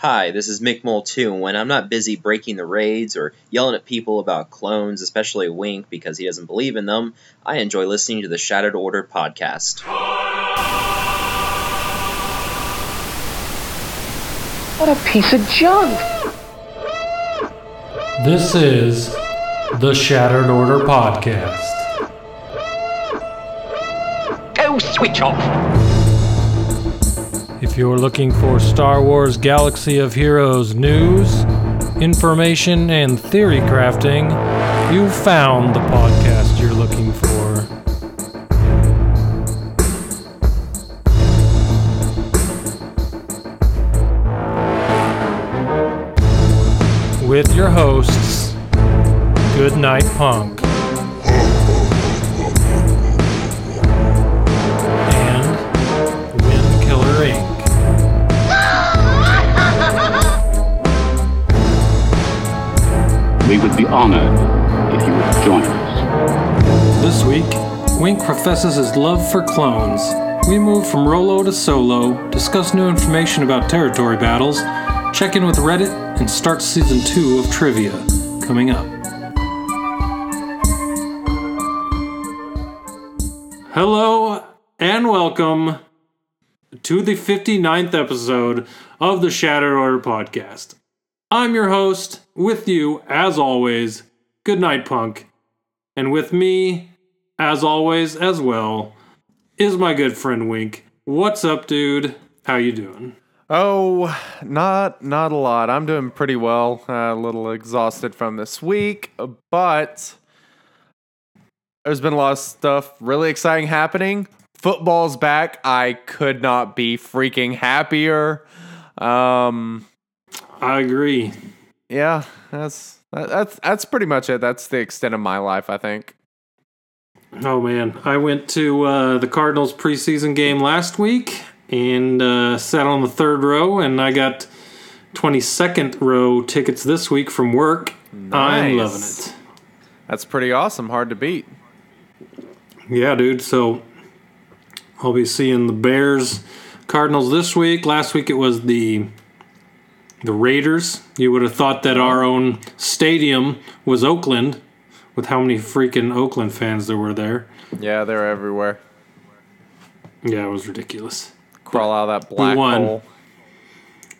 Hi, this is Mick Mole 2, and when I'm not busy breaking the raids or yelling at people about clones, especially Wink because he doesn't believe in them, I enjoy listening to the Shattered Order podcast. What a piece of junk! This is the Shattered Order Podcast. Go switch off! If you're looking for Star Wars Galaxy of Heroes news, information, and theory crafting, you've found the podcast you're looking for. With your hosts, Good Night Punk. We would be honored if you would join us. This week, Wink professes his love for clones. We move from Rolo to Solo, discuss new information about territory battles, check in with Reddit, and start season 2 of Trivia. Coming up. Hello and welcome to the 59th episode of the Shattered Order podcast. I'm your host, with you, as always, Goodnight Punk. And with me, as always, as well, is my good friend Wink. What's up, dude? How you doing? Oh, not not a lot. I'm doing pretty well. Uh, a little exhausted from this week, but there's been a lot of stuff really exciting happening. Football's back. I could not be freaking happier. Um, I agree. yeah, that's that's that's pretty much it. That's the extent of my life, I think. Oh man, I went to uh, the Cardinals preseason game last week and uh, sat on the third row, and I got 22nd row tickets this week from work. I'm loving it. That's pretty awesome. Hard to beat. Yeah, dude. So I'll be seeing the Bears Cardinals this week. Last week it was the the Raiders. You would have thought that our own stadium was Oakland with how many freaking Oakland fans there were there. Yeah, they're everywhere. Yeah, it was ridiculous. Crawl out of that black won. hole.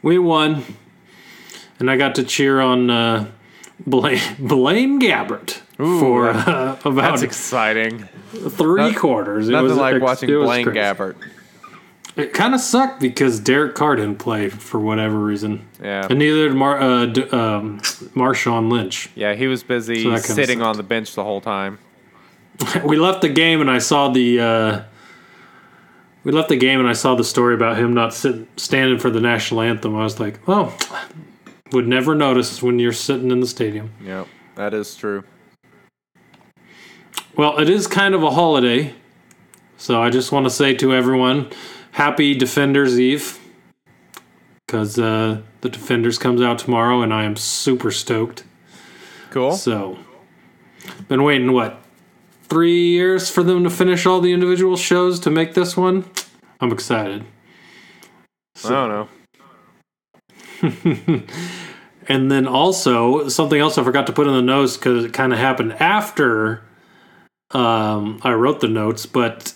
We won. And I got to cheer on uh, Blaine, Blaine Gabbert for uh, about That's exciting. three not- quarters. It Nothing was like ex- watching Blaine crazy. Gabbert. It kind of sucked because Derek Carr didn't play for whatever reason. Yeah. And neither did Mar- uh, D- um, Marshawn Lynch. Yeah, he was busy So sitting on the bench the whole time. we left the game and I saw the. Uh, we left the game and I saw the story about him not sitting, standing for the national anthem. I was like, oh, would never notice when you're sitting in the stadium. Yeah, that is true. Well, it is kind of a holiday. So I just want to say to everyone, happy Defenders Eve. Because uh, the Defenders comes out tomorrow and I am super stoked. Cool. So, been waiting what three years for them to finish all the individual shows to make this one. I'm excited. I don't know. And then also something else I forgot to put in the notes because it kind of happened after um, I wrote the notes. But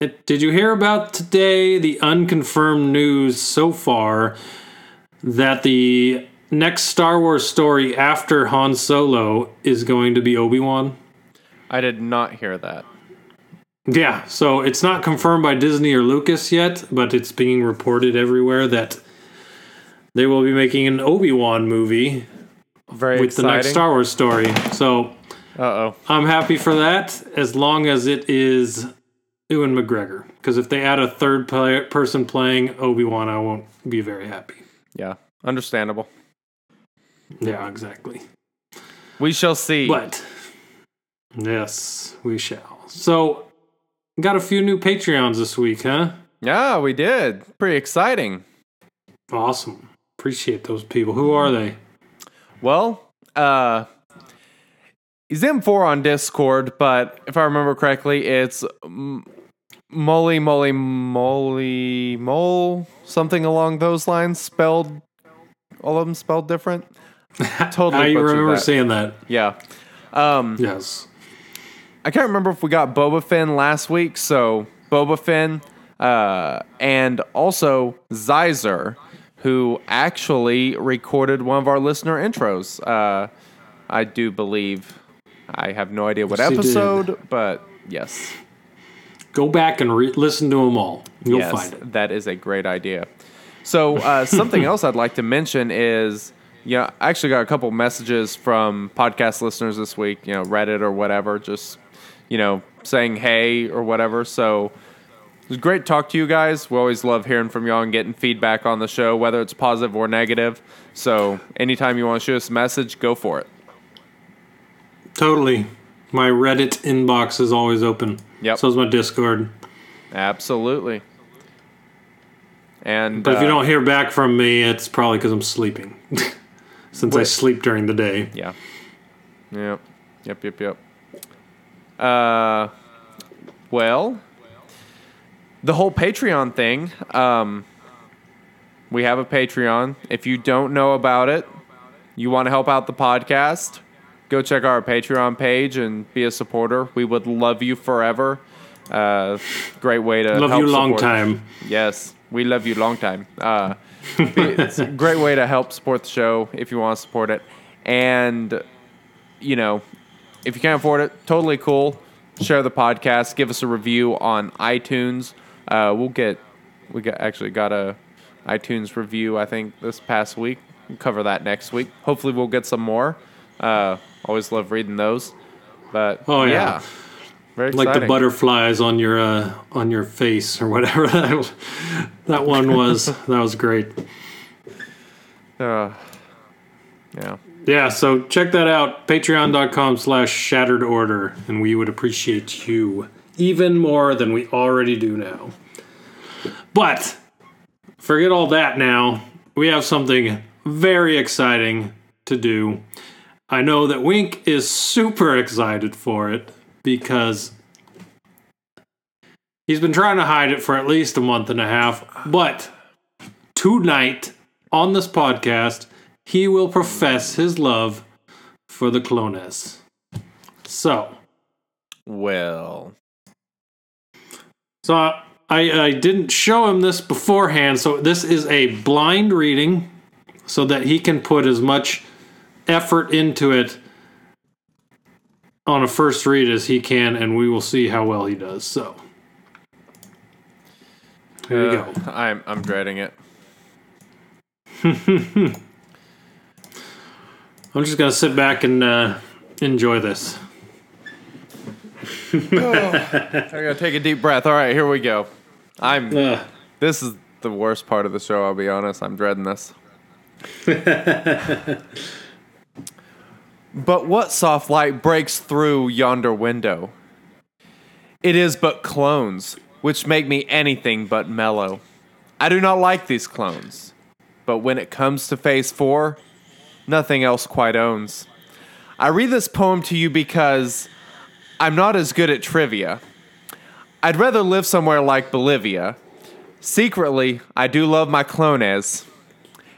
did you hear about today the unconfirmed news so far that the next Star Wars story after Han Solo is going to be Obi Wan? I did not hear that. Yeah, so it's not confirmed by Disney or Lucas yet, but it's being reported everywhere that they will be making an Obi Wan movie Very with the next. Star Wars story. So Uh oh. I'm happy for that as long as it is Ewan McGregor. Because if they add a third player, person playing Obi Wan, I won't be very happy. Yeah, understandable. Yeah, exactly. We shall see. But yes, we shall. So got a few new Patreons this week, huh? Yeah, we did. Pretty exciting. Awesome. Appreciate those people. Who are they? Well, uh, he's in four on Discord, but if I remember correctly, it's Molly, Molly, Molly, Mole, something along those lines, spelled all of them spelled different. Totally. I remember that. seeing that. Yeah. Yes. I can't remember if we got Boba Finn last week. So Boba Finn, uh, and also Zyzer, who actually recorded one of our listener intros. Uh, I do believe. I have no idea what Yes, he did. episode, but yes, Go back and re- listen to them all. You'll yes, find it. that is a great idea. So uh, something else I'd like to mention is, yeah, I actually got a couple messages from podcast listeners this week. You know, Reddit or whatever, just you know, saying hey or whatever. So it was great to talk to you guys. We always love hearing from y'all and getting feedback on the show, whether it's positive or negative. So anytime you want to shoot us a message, go for it. Totally. My Reddit inbox is always open. Yep. So is my Discord. Absolutely. And But if you uh, don't hear back from me, it's probably because I'm sleeping. Since I sleep during the day. Yeah. Yep. Yep. Yep. Yep. Uh, well, the whole Patreon thing. Um, we have a Patreon. If you don't know about it, you want to help out the podcast, go check our Patreon page and be a supporter. We would love you forever. Uh, great way to Love help you long support- time. Yes, we love you long time. Uh, it's a great way to help support the show if you want to support it. And, you know, if you can't afford it, totally cool. Share the podcast. Give us a review on iTunes. Uh, we'll get, we got actually got a iTunes review, I think, this past week. We'll cover that next week. Hopefully, we'll get some more. Uh, always love reading those. But, Oh, yeah. Very Like the butterflies on your uh, on your face or whatever that, that one was. that was great. Uh, yeah. Yeah, so check that out. Patreon.com slash shattered order, and we would appreciate you even more than we already do now. But forget all that now. We have something very exciting to do. I know that Wink is super excited for it because he's been trying to hide it for at least a month and a half. But tonight on this podcast, he will profess his love for the Clones. So, Well. so I, I didn't show him this beforehand. So this is a blind reading, so that he can put as much effort into it on a first read as he can, and we will see how well he does. So, here Uh, go. I'm I'm dreading it. I'm just gonna sit back and uh, enjoy this. I gotta take a deep breath. All right, here we go. I'm. Ugh. This is the worst part of the show. I'll be honest. I'm dreading this. but what soft light breaks through yonder window? It is but clones, which make me anything but mellow. I do not like these clones, but when it comes to Phase 4, nothing else quite owns. I read this poem to you because I'm not as good at trivia. I'd rather live somewhere like Bolivia. Secretly, I do love my clones,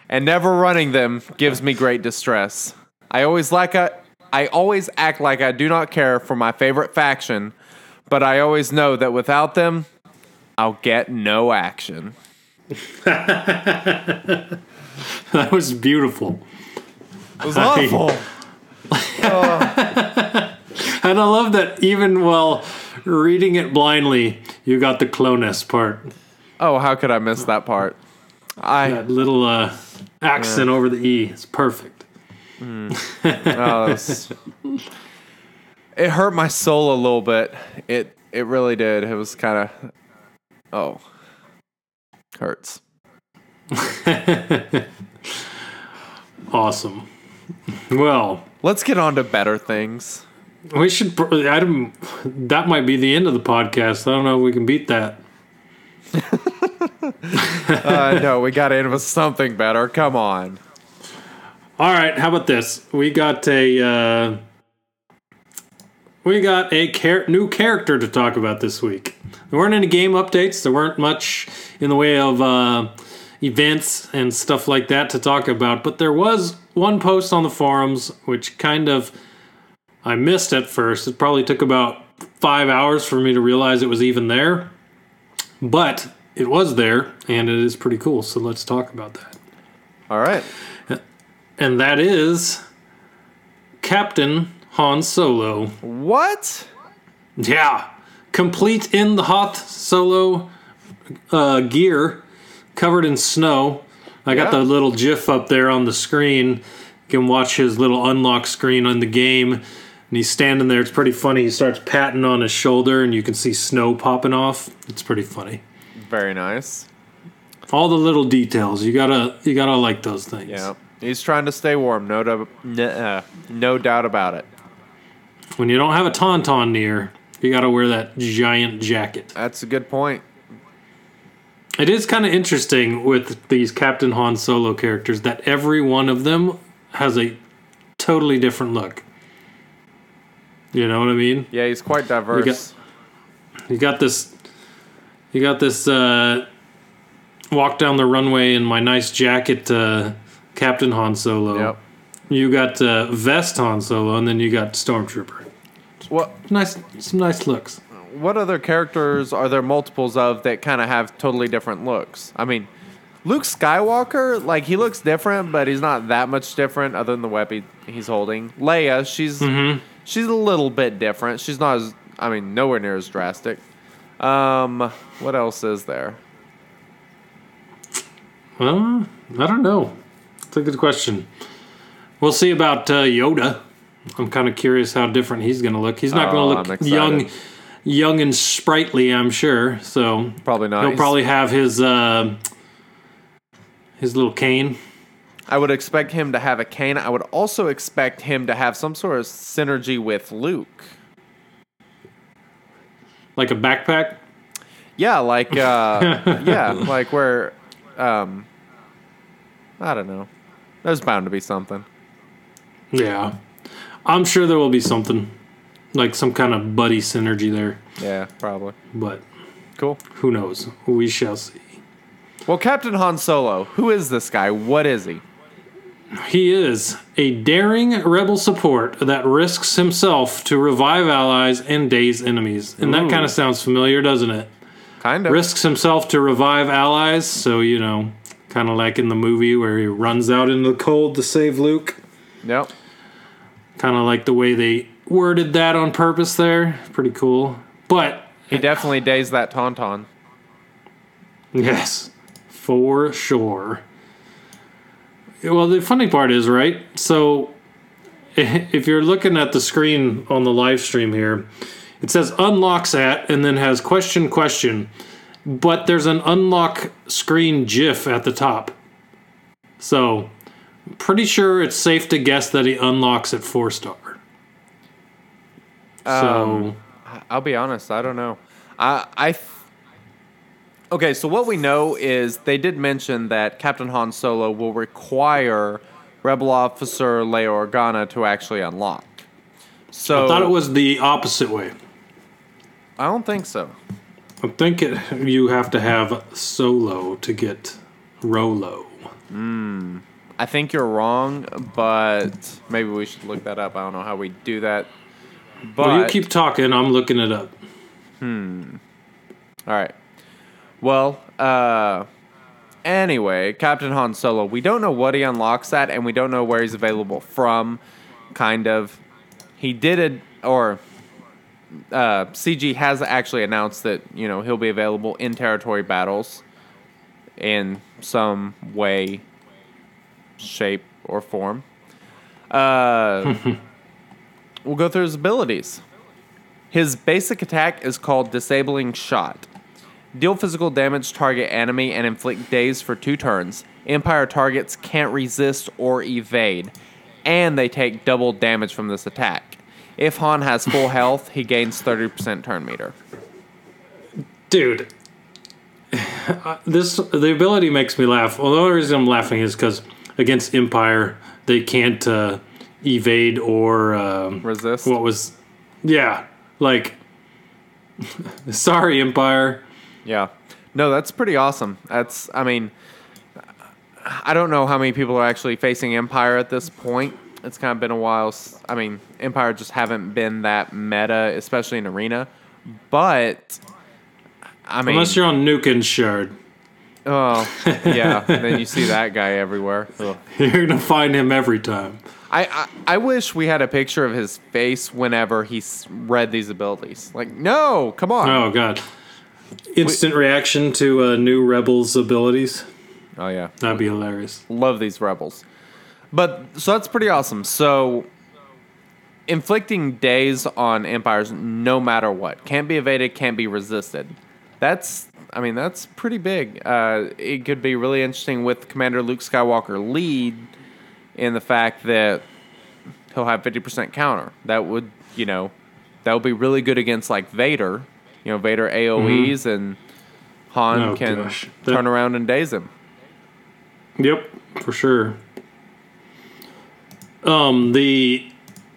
and never running them gives me great distress. I always like a, I always act like I do not care for my favorite faction, but I always know that without them, I'll get no action. That was beautiful. It was awful. And I love that even while reading it blindly, you got the clonus part. Oh, how could I miss that part? I That little uh, accent over the E. It's perfect. Oh, that's- it hurt my soul a little bit. It it really did. It was kind of oh hurts. Awesome. Well, Let's get on to better things. we should. I don't, that might be the end of the podcast. I don't know if we can beat that. Uh, no, we got to end with something better. Come on. All right, how about this? We got a uh, we got a char- new character to talk about this week. There weren't any game updates. There weren't much in the way of uh, events and stuff like that to talk about. But there was one post on the forums which kind of I missed at first. It probably took about five hours for me to realize it was even there, but it was there and it is pretty cool. So let's talk about that. All right. And that is Captain Han Solo. What? Yeah, complete in the Hoth Solo uh, gear, covered in snow. I got Yeah. the little GIF up there on the screen. You can watch his little unlock screen on the game, and he's standing there. It's pretty funny. He starts patting on his shoulder, and you can see snow popping off. It's pretty funny. Very nice. All the little details you gotta you gotta like those things. Yeah. He's trying to stay warm. No, n- uh, no doubt about it. When you don't have a tauntaun near, you gotta wear that giant jacket. That's a good point. It is kind of interesting with these Captain Han Solo characters that every one of them has a totally different look. You know what I mean? Yeah, he's quite diverse. You got this. You got this. Uh, walk down the runway in my nice jacket, uh, Captain Han Solo. Yep. You got uh, vest Han Solo, and then you got Stormtrooper. What Nice, some nice looks. what other characters are there multiples of that kind of have totally different looks? I mean, Luke Skywalker, like he looks different, but he's not that much different other than the weapon he's holding. Leia, she's she's a little bit different. She's not as I mean, nowhere near as drastic. Um, what else is there? Well, I don't know. It's a good question. We'll see about uh, Yoda. I'm kind of curious how different he's going to look. He's not Oh, going to look young, young and sprightly. I'm sure. So Probably not. he'll probably have his uh, his little cane. I would expect him to have a cane. I would also expect him to have some sort of synergy with Luke. like a backpack. Yeah, like uh yeah, like where um I don't know. There's bound to be something. Yeah, I'm sure there will be something like some kind of buddy synergy there, Yeah, probably. but Cool. who knows? We shall see. Well, Captain Han Solo, who is this guy? What is he? He is a daring rebel support that risks himself to revive allies and daze enemies. And that kind of sounds familiar, doesn't it? Kind of. Risks himself to revive allies, so, you know, kind of like in the movie where he runs out into the cold to save Luke. Yep. Kind of like the way they worded that on purpose there. Pretty cool. But, He definitely dazed that tauntaun. yes, for sure. Well, the funny part is, right? So, if you're looking at the screen on the live stream here, it says unlocks at and then has question question, but there's an unlock screen GIF at the top. So, pretty sure it's safe to guess that he unlocks at four star. So, um, I'll be honest, I don't know. I I th- Okay, so what we know is they did mention that Captain Han Solo will require Rebel Officer Leia Organa to actually unlock. So I thought it was the opposite way. I don't think so. I think it, you have to have solo to get Rolo. I think you're wrong, but maybe we should look that up. I don't know how we do that. But Well, you keep talking. I'm looking it up. Hmm. All right. Well, uh anyway, Captain Han Solo, we don't know what he unlocks at and we don't know where he's available from kind of. He did it or uh CG has actually announced that, you know, he'll be available in territory battles in some way shape or form. Uh we'll go through his abilities. His basic attack is called Disabling Shot. Deal physical damage, target enemy, and inflict daze for two turns. Empire targets can't resist or evade, and they take double damage from this attack. If Han has full health, he gains 30% turn meter. Dude, this the ability makes me laugh. Well, the only reason I'm laughing is because against Empire they can't uh, evade or um, Resist? What was? Yeah, like sorry, Empire. Yeah. No, that's pretty awesome. That's, I mean, I don't know how many people are actually facing Empire at this point. It's kind of been a while. I mean, Empire just haven't been that meta, especially in Arena. But I mean, Unless you're on Nukin Shard, oh yeah, then you see that guy everywhere. Ugh. you're gonna find him every time. I, I I wish we had a picture of his face whenever he read these abilities. Like, no, come on. Oh god. Instant reaction to uh, new rebels' abilities. Oh yeah, That'd be hilarious. love these rebels. But so that's pretty awesome. So inflicting daze on empires no matter what can't be evaded, can't be resisted. That's I mean that's pretty big. Uh, it could be really interesting with Commander Luke Skywalker lead in the fact that he'll have fifty percent counter. That would you know that would be really good against like Vader. You know Vader AOE's and Han Oh, can gosh. That- turn around and daze him. Yep, for sure. Um, the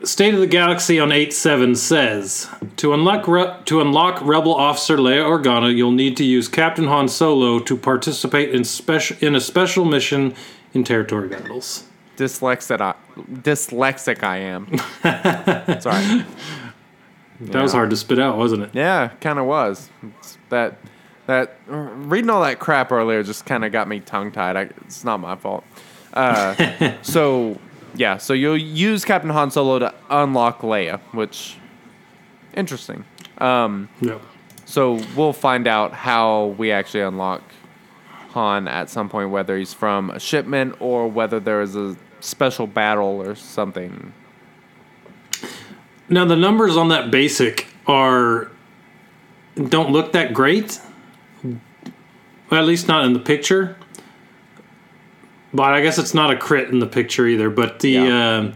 State of the Galaxy on 8.7 says to unlock re- to unlock Rebel Officer Leia Organa, you'll need to use Captain Han Solo to participate in special in a special mission in territory battles. dyslexic I, dyslexic I am. Sorry. That was hard to spit out, wasn't it? Yeah, kind of was. It's that that reading all that crap earlier just kind of got me tongue tied. It's not my fault. Uh, so yeah, so you'll use Captain Han Solo to unlock Leia, which interesting. Um, yep. So we'll find out how we actually unlock Han at some point, whether he's from a shipment or whether there is a special battle or something. Now the numbers on that basic are don't look that great. Well, at least not in the picture. But I guess it's not a crit in the picture either. But the Yeah. um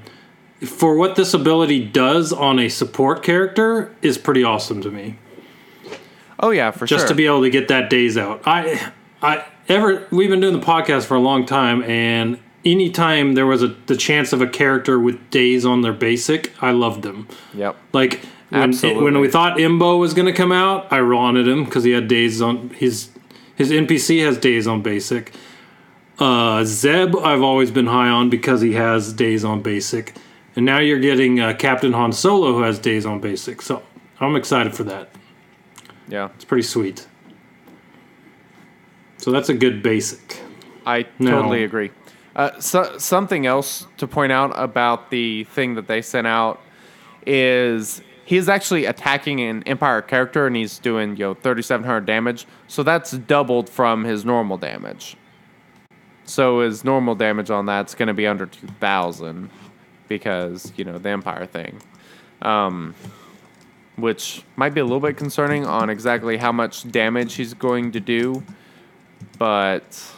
for what this ability does on a support character is pretty awesome to me. Oh yeah, for Just sure. Just to be able to get that daze out. I I ever we've been doing the podcast for a long time and anytime there was a the chance of a character with daze on their basic, I loved them. Yep. Like when, Absolutely. when we thought Embo was going to come out, I wanted him because he had daze on his his NPC has daze on basic. Uh, Zeb, I've always been high on because he has daze on basic, and now you're getting uh, Captain Han Solo who has daze on basic. So I'm excited for that. Yeah. It's pretty sweet. So that's a good basic. I totally agree. Uh, so, something else to point out about the thing that they sent out is he's actually attacking an Empire character and he's doing you know 3,700 damage. So that's doubled from his normal damage. So his normal damage on that's going to be under 2,000 because you know the Empire thing, um, which might be a little bit concerning on exactly how much damage he's going to do, but.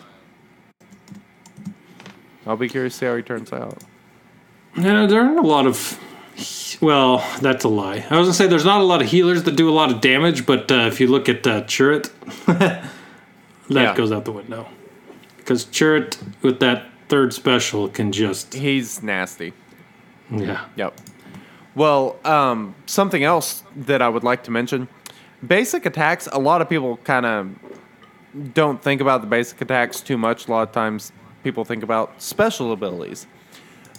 I'll be curious to see how he turns out. Yeah, there aren't a lot of. Well, that's a lie. I was gonna say there's not a lot of healers that do a lot of damage, but uh, if you look at uh, Chirrut, that Yeah. goes out the window. Because Chirrut with that third special can just He's nasty. yeah. Yep. Well, um, something else that I would like to mention basic attacks, a lot of people kind of don't think about the basic attacks too much. A lot of times people think about special abilities.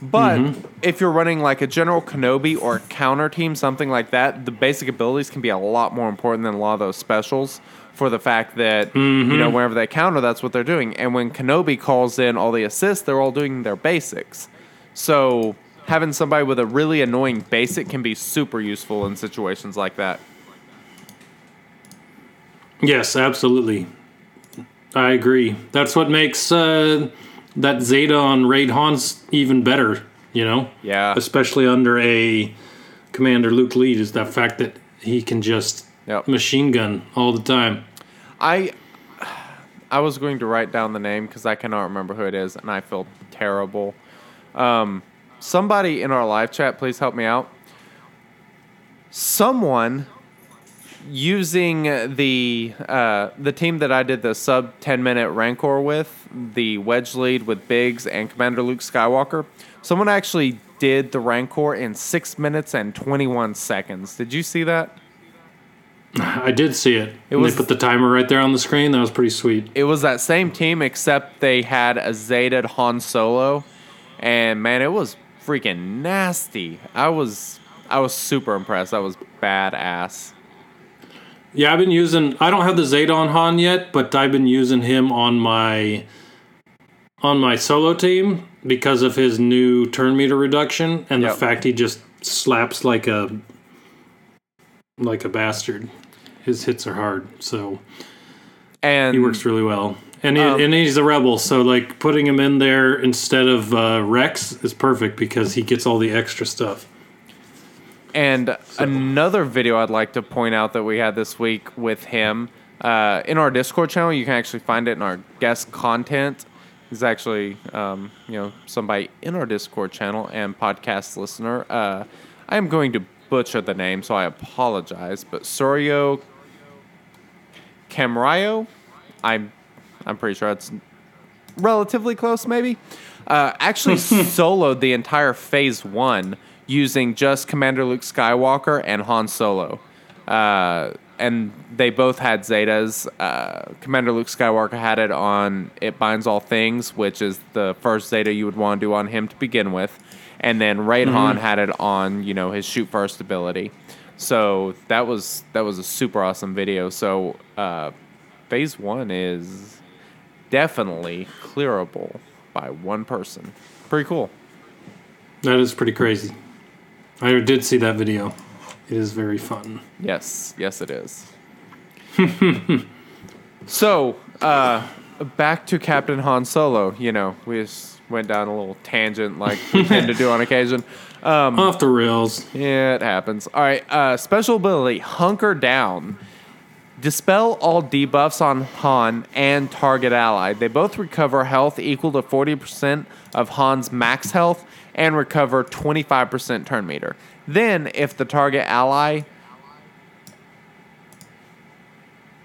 But if you're running like a General Kenobi or a counter team, something like that, the basic abilities can be a lot more important than a lot of those specials for the fact that, you know, whenever they counter, that's what they're doing. And when Kenobi calls in all the assists, they're all doing their basics. So having somebody with a really annoying basic can be super useful in situations like that. Yes, absolutely. I agree. That's what makes uh, that Zeta on Raid Hans even better. You know. Yeah. Especially under a Commander Luke lead is that fact that he can just Yep. machine gun all the time. I I was going to write down the name because I cannot remember who it is, and I feel terrible. Um, somebody in our live chat, please help me out. Someone using the uh, the team that I did the sub ten minute Rancor with, the Wedge lead with Biggs and Commander Luke Skywalker. Someone actually did the Rancor in six minutes and twenty one seconds. Did you see that? I did see it. It was- they put the timer right there on the screen. That was pretty sweet. It was that same team, except they had a Zeta Han Solo, and man, it was freaking nasty. I was I was super impressed. That was badass. Yeah, I've been using. I don't have the Zeta on Han yet, but I've been using him on my on my solo team because of his new turn meter reduction and Yep. the fact he just slaps like a like a bastard. His hits are hard, so And he works really well. And he, Um, and he's a rebel, so like putting him in there instead of uh, Rex is perfect because he gets all the extra stuff. And another video I'd like to point out that we had this week with him uh, in our Discord channel. You can actually find it in our guest content. He's actually, um, you know, somebody in our Discord channel and podcast listener. Uh, I am going to butcher the name, so I apologize. But Sorio Camrayo, I'm, I'm pretty sure it's relatively close, maybe. Uh, actually, soloed the entire Phase One using just Commander Luke Skywalker and Han Solo, uh, and they both had Zetas. Uh, Commander Luke Skywalker had it on It Binds All Things, which is the first Zeta you would want to do on him to begin with, and then Raid Han had it on you know his Shoot First ability. So that was that was a super awesome video. So uh, Phase One is definitely clearable by one person. Pretty cool. That is pretty crazy. I did see that video. It is very fun. Yes, yes, it is. so, uh, back to Captain Han Solo. You know, we went down a little tangent like we tend to do on occasion. Off the rails. Yeah, it happens. All right, uh, special ability Hunker Down. Dispel all debuffs on Han and target ally. They both recover health equal to 40% of Han's max health and recover 25% turn meter. Then, if the target ally.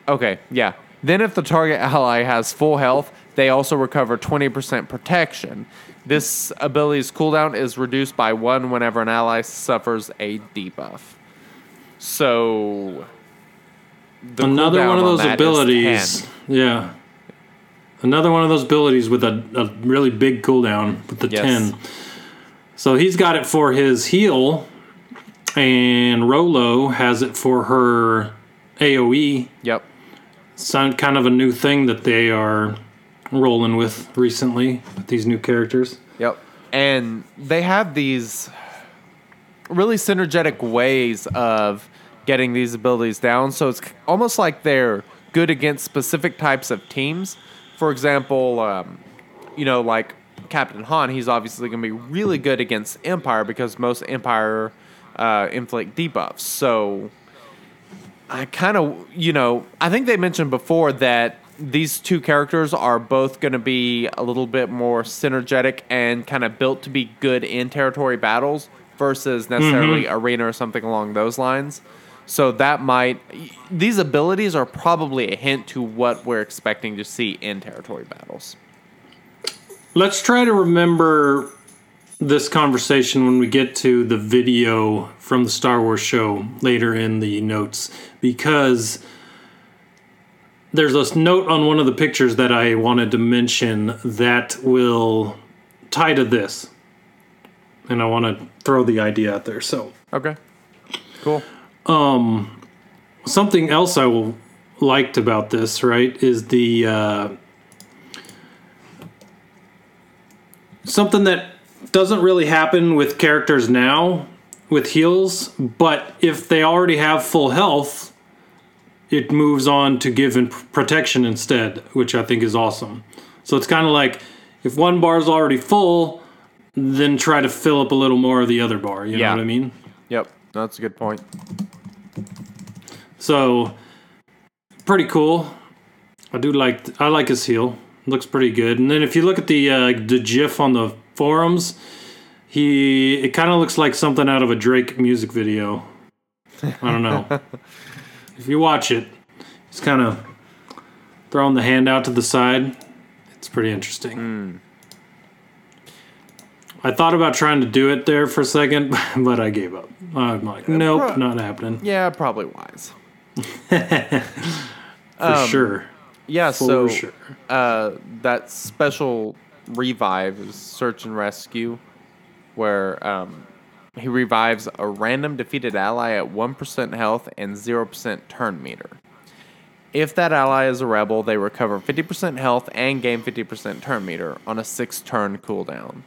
Okay, yeah. Then, if the target ally has full health, they also recover 20% protection. This ability's cooldown is reduced by one whenever an ally suffers a debuff. So. the Another one of those is abilities. Yeah. Another one of those abilities with a, a really big cooldown with the Yes. 10. So he's got it for his heal, and Rolo has it for her AoE. Yep. Sound kind of a new thing that they are rolling with recently with these new characters. Yep. And they have these really synergetic ways of getting these abilities down. So it's almost like they're good against specific types of teams. For example, um, you know, like Captain Han, he's obviously going to be really good against Empire because most Empire uh, inflict debuffs. So I kind of, you know, I think they mentioned before that these two characters are both going to be a little bit more synergetic and kind of built to be good in territory battles versus mm-hmm. necessarily arena or something along those lines. So that might, these abilities are probably a hint to what we're expecting to see in territory battles. Let's try to remember this conversation when we get to the video from the Star Wars show later in the notes because there's this note on one of the pictures that I wanted to mention that will tie to this. And I want to throw the idea out there. So, Okay. Cool. Um something else I will- liked about this, right, is the uh, something that doesn't really happen with characters now with heals, but if they already have full health, it moves on to give in protection instead, which I think is awesome. So it's kind of like if one bar is already full, then try to fill up a little more of the other bar. You Yeah. know what I mean? Yep. That's a good point. So pretty cool. I do like I like his heal. Looks pretty good. And then if you look at the uh, the GIF on the forums, he it kind of looks like something out of a Drake music video. I don't know. if you watch it, he's kind of throwing the hand out to the side. It's pretty interesting. I thought about trying to do it there for a second, but I gave up. I'm like, nope, not happening. Yeah, probably wise. For sure. Yeah, For so sure. uh, that special revive is search and rescue, where um, he revives a random defeated ally at 1% health and 0% turn meter. If that ally is a rebel, they recover 50% health and gain 50% turn meter on a 6 turn cooldown.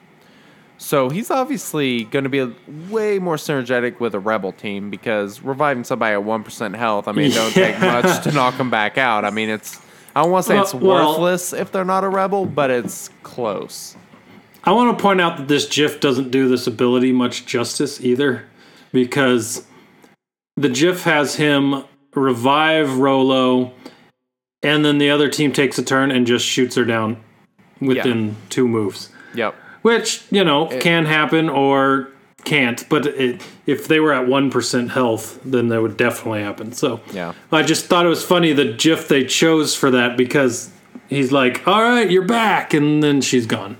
So he's obviously going to be way more synergetic with a rebel team because reviving somebody at 1% health, I mean, it don't take much to knock them back out. I mean, it's, I don't want to say Well- it's well- worthless if they're not a rebel, but it's close. I want to point out that this GIF doesn't do this ability much justice either, because the GIF has him revive Rolo, and then the other team takes a turn and just shoots her down within two moves. Yep. Which, you know, can happen or can't, but it, if they were at 1% health, then that would definitely happen. So Yeah. I just thought it was funny the GIF they chose for that because he's like, all right, you're back, and then she's gone.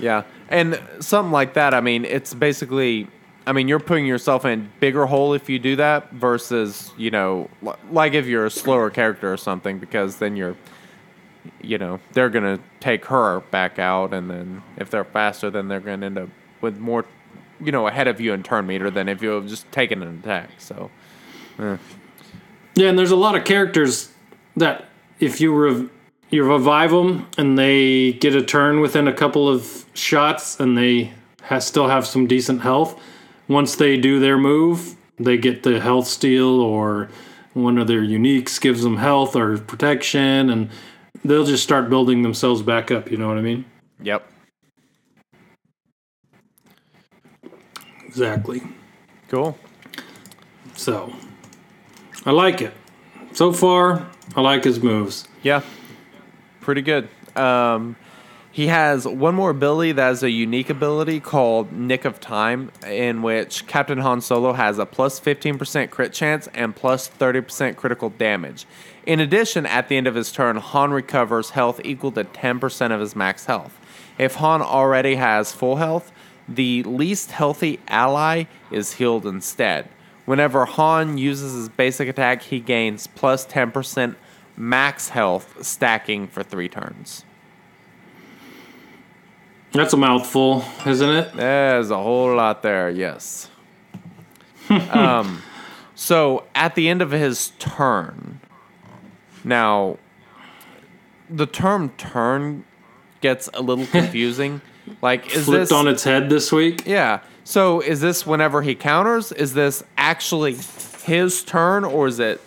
Yeah. And something like that, I mean, it's basically, I mean, you're putting yourself in bigger hole if you do that versus, you know, like if you're a slower character or something, because then you're, you know, they're going to take her back out. And then if they're faster, then they're going to end up with more, you know, ahead of you in turn meter than if you have just taken an attack. So, eh. Yeah, and there's a lot of characters that if you rev- you revive them and they get a turn within a couple of shots and they ha- still have some decent health, once they do their move, they get the health steal or one of their uniques gives them health or protection and they'll just start building themselves back up, you know what I mean? yep. Exactly. Cool. So, I like it. So far, I like his moves. Yeah, pretty good. Um, he has one more ability that is a unique ability called Nick of Time, in which Captain Han Solo has a plus 15% crit chance and plus 30% critical damage. In addition, at the end of his turn, Han recovers health equal to 10% of his max health. If Han already has full health, the least healthy ally is healed instead. Whenever Han uses his basic attack, he gains plus 10% max health, stacking for three turns. That's a mouthful, isn't it? There's a whole lot there, yes. um, so at the end of his turn, now the term turn gets a little confusing. like, is Flipped this on its head this week. Yeah. So is this whenever he counters? Is this actually his turn, or is it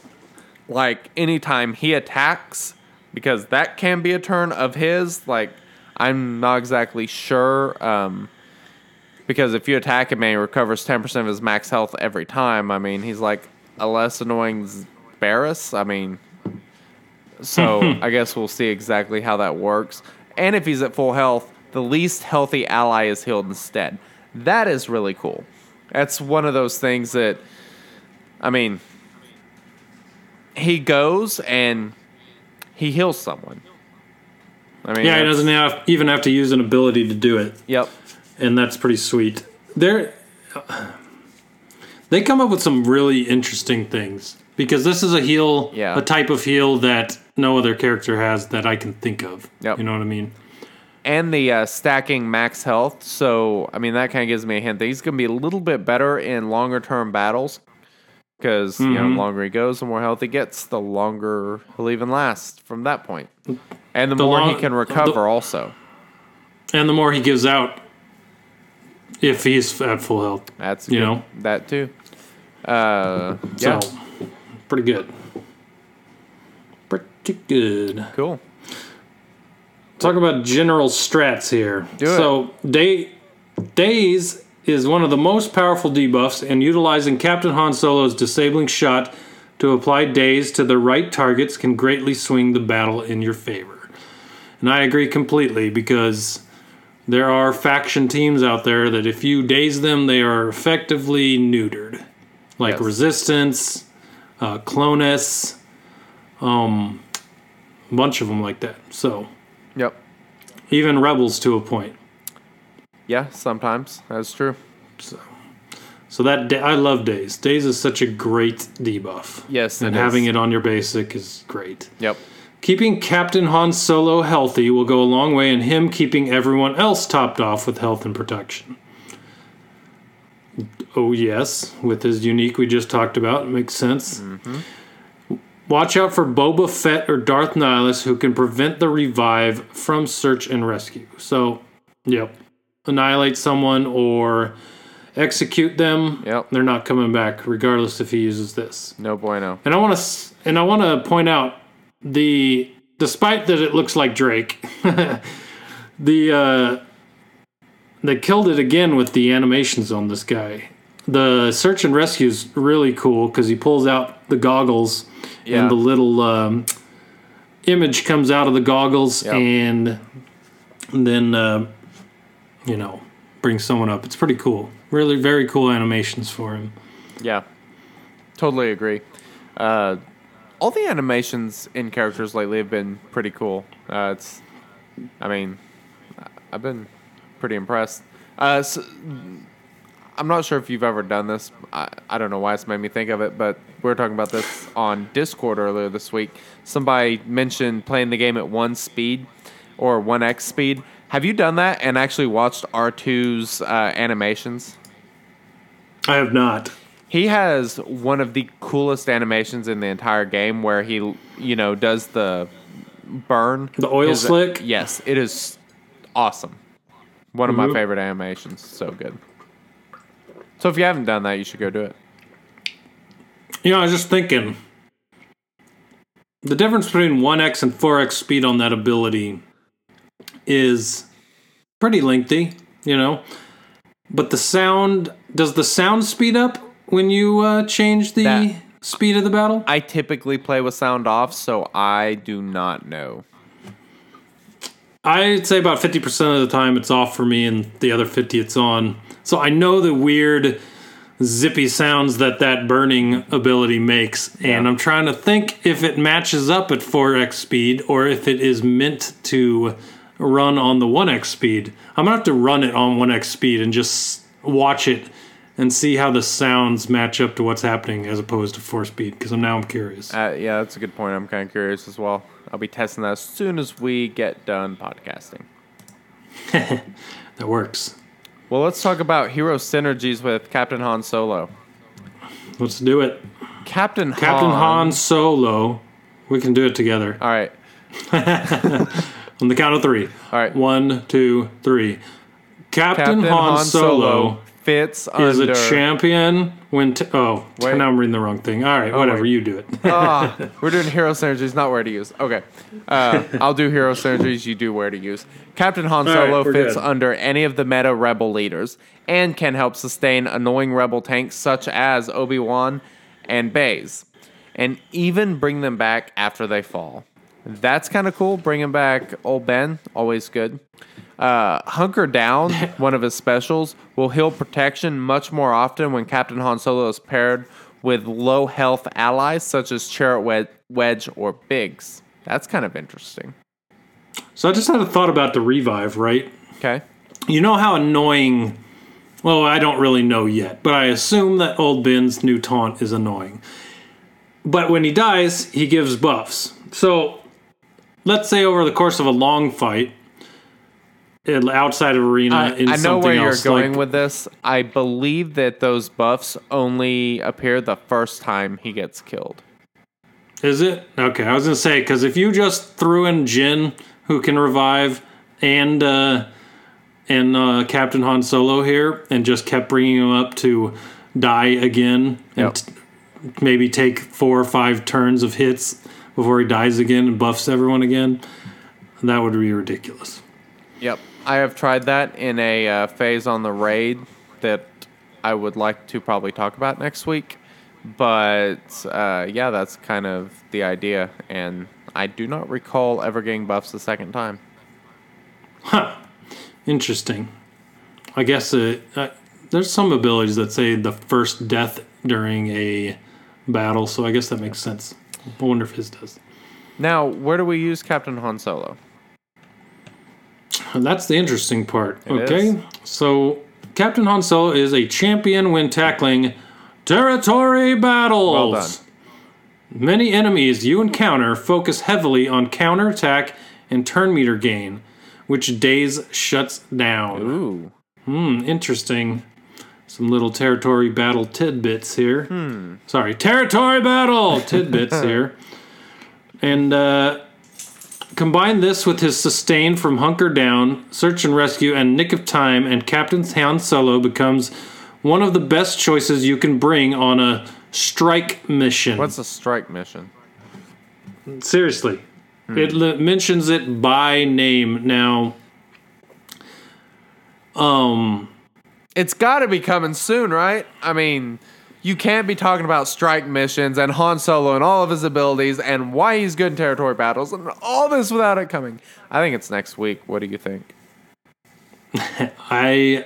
like anytime he attacks? Because that can be a turn of his. Like I'm not exactly sure. Um, because if you attack him and he recovers ten percent of his max health every time, I mean he's like a less annoying Barris. I mean, so I guess we'll see exactly how that works. And if he's at full health, the least healthy ally is healed instead. That is really cool. That's one of those things that, I mean, he goes and he heals someone. I mean, Yeah, he doesn't have, even have to use an ability to do it, Yep. and that's pretty sweet. They're, they come up with some really interesting things because this is a heal, Yeah. a type of heal that no other character has that I can think of. Yep. You know what I mean? and the uh, stacking max health. So, I mean, that kind of gives me a hint that he's going to be a little bit better in longer term battles. Because, you know, the longer he goes, the more health he gets, the longer he'll even last from that. And the, The more long- he can recover, the- also. And the more he gives out, if he's at full health, That's you good. know? that too. Uh, yeah, So, pretty good. Pretty good. cool. Talk about general strats here. Do it. so, day, Daze is one of the most powerful debuffs, and utilizing Captain Han Solo's disabling shot to apply Daze to the right targets can greatly swing the battle in your favor. And I agree completely because there are faction teams out there that if you daze them, they are effectively neutered. Like Yes. Resistance, uh, Clonus, um, a bunch of them like that. So, Yep. even rebels to a point. Yeah, sometimes that's true. So so that da- I love Days. Days is such a great debuff. Yes, and it having is. it on your basic is great. Yep. Keeping Captain Han Solo healthy will go a long way in him keeping everyone else topped off with health and protection. Oh, yes, with his unique we just talked about, it makes sense. Mm-hmm. Watch out for Boba Fett or Darth Nihilus who can prevent the revive from search and rescue. So, yep, annihilate someone or execute them. Yep. They're not coming back, regardless if he uses this. No bueno. And I want to and I want to point out the despite that it looks like Drake, the uh, they killed it again with the animations on this guy. The search and rescue is really cool because he pulls out the goggles Yeah. and the little um, image comes out of the goggles Yep. and then uh, you know bring someone up. It's pretty cool. Really, very cool animations for him. Yeah, totally agree. Uh, all the animations in characters lately have been pretty cool. Uh, it's, I mean, I've been pretty impressed. Uh, s I'm not sure if you've ever done this. I, I don't know why it's made me think of it, but we were talking about this on Discord earlier this week. Somebody mentioned playing the game at one speed or one X speed. Have you done that and actually watched R2's uh, animations? I have not. He has one of the coolest animations in the entire game where he, you know, does the burn. The oil His- slick? Yes, it is awesome. One of Mhm. my favorite animations. So good. So if you haven't done that, you should go do it. You know, I was just thinking the difference between 1x and 4x speed on that ability is pretty lengthy, you know. But the sound does the sound speed up when you uh, change the That- speed of the battle? I typically play with sound off, so I do not know. I'd say about 50% of the time it's off for me and the other 50 it's on. So I know the weird zippy sounds that that burning ability makes and I'm trying to think if it matches up at 4x speed or if it is meant to run on the 1x speed. I'm going to have to run it on 1x speed and just watch it and see how the sounds match up to what's happening as opposed to 4 speed because now I'm curious. Uh, yeah, that's a good point. I'm kind of curious as well. I'll be testing that as soon as we get done podcasting. that works. Well, let's talk about hero synergies with Captain Han Solo. Let's do it. Captain Captain Han Solo. We can do it together. All right. On the count of three. All right. One, two, three. Captain, Captain Han, Solo, fits is under. a champion when. T- oh, Wait. now I'm reading the wrong thing. All right, whatever. wait. You do it. Ah, we're doing hero synergies, not where to use. Okay. Uh, I'll do hero synergies. You do where to use. Captain Han Solo we're fits good. under any of the meta rebel leaders and can help sustain annoying rebel tanks such as Obi Wan and Baze, and even bring them back after they fall. That's kind of cool. Bringing back old Ben, always good. Uh, Hunker Down, one of his specials, will heal protection much more often when Captain Han Solo is paired with low health allies such as Chirrut Wed- Wedge or Biggs. That's kind of interesting. so I just had a thought about the revive, right? Okay. You know how annoying. Well, I don't really know yet, but I assume that old Ben's new taunt is annoying. But when he dies, he gives buffs. So, let's say over the course of a long fight, outside of arena, I, in I know something where you're else, going like- with this. I believe that those buffs only appear the first time he gets killed. Is it okay? I was gonna say because if you just threw in Jin, who can revive, and uh, and uh, Captain Han Solo here, and just kept bringing him up to die again, and t- maybe take four or five turns of hits before he dies again and buffs everyone again, that would be ridiculous. Yep. I have tried that in a uh, phase on the raid that I would like to probably talk about next week. But uh, yeah, that's kind of the idea. And I do not recall ever getting buffs the second time. Huh. Interesting. I guess uh, uh, there's some abilities that say the first death during a battle, so I guess that makes sense. I wonder if his does. Now, where do we use Captain Han Solo? That's the interesting part. It okay, is. so Captain Han Solo is a champion when tackling territory battles. Well done. Many enemies you encounter focus heavily on counterattack and turn meter gain, which Daze shuts down. Ooh. Hmm, interesting. Some little territory battle tidbits here. Sorry, territory battle tidbits here. And uh, combine this with his sustain from Hunker Down, Search and Rescue, and Nick of Time, and Captain Han Solo becomes one of the best choices you can bring on a strike mission. What's a strike mission? Seriously. It li- mentions it by name. Now, um, It's got to be coming soon, right? I mean, you can't be talking about strike missions and Han Solo and all of his abilities and why he's good in territory battles and all this without it coming. I think it's next week. What do you think? I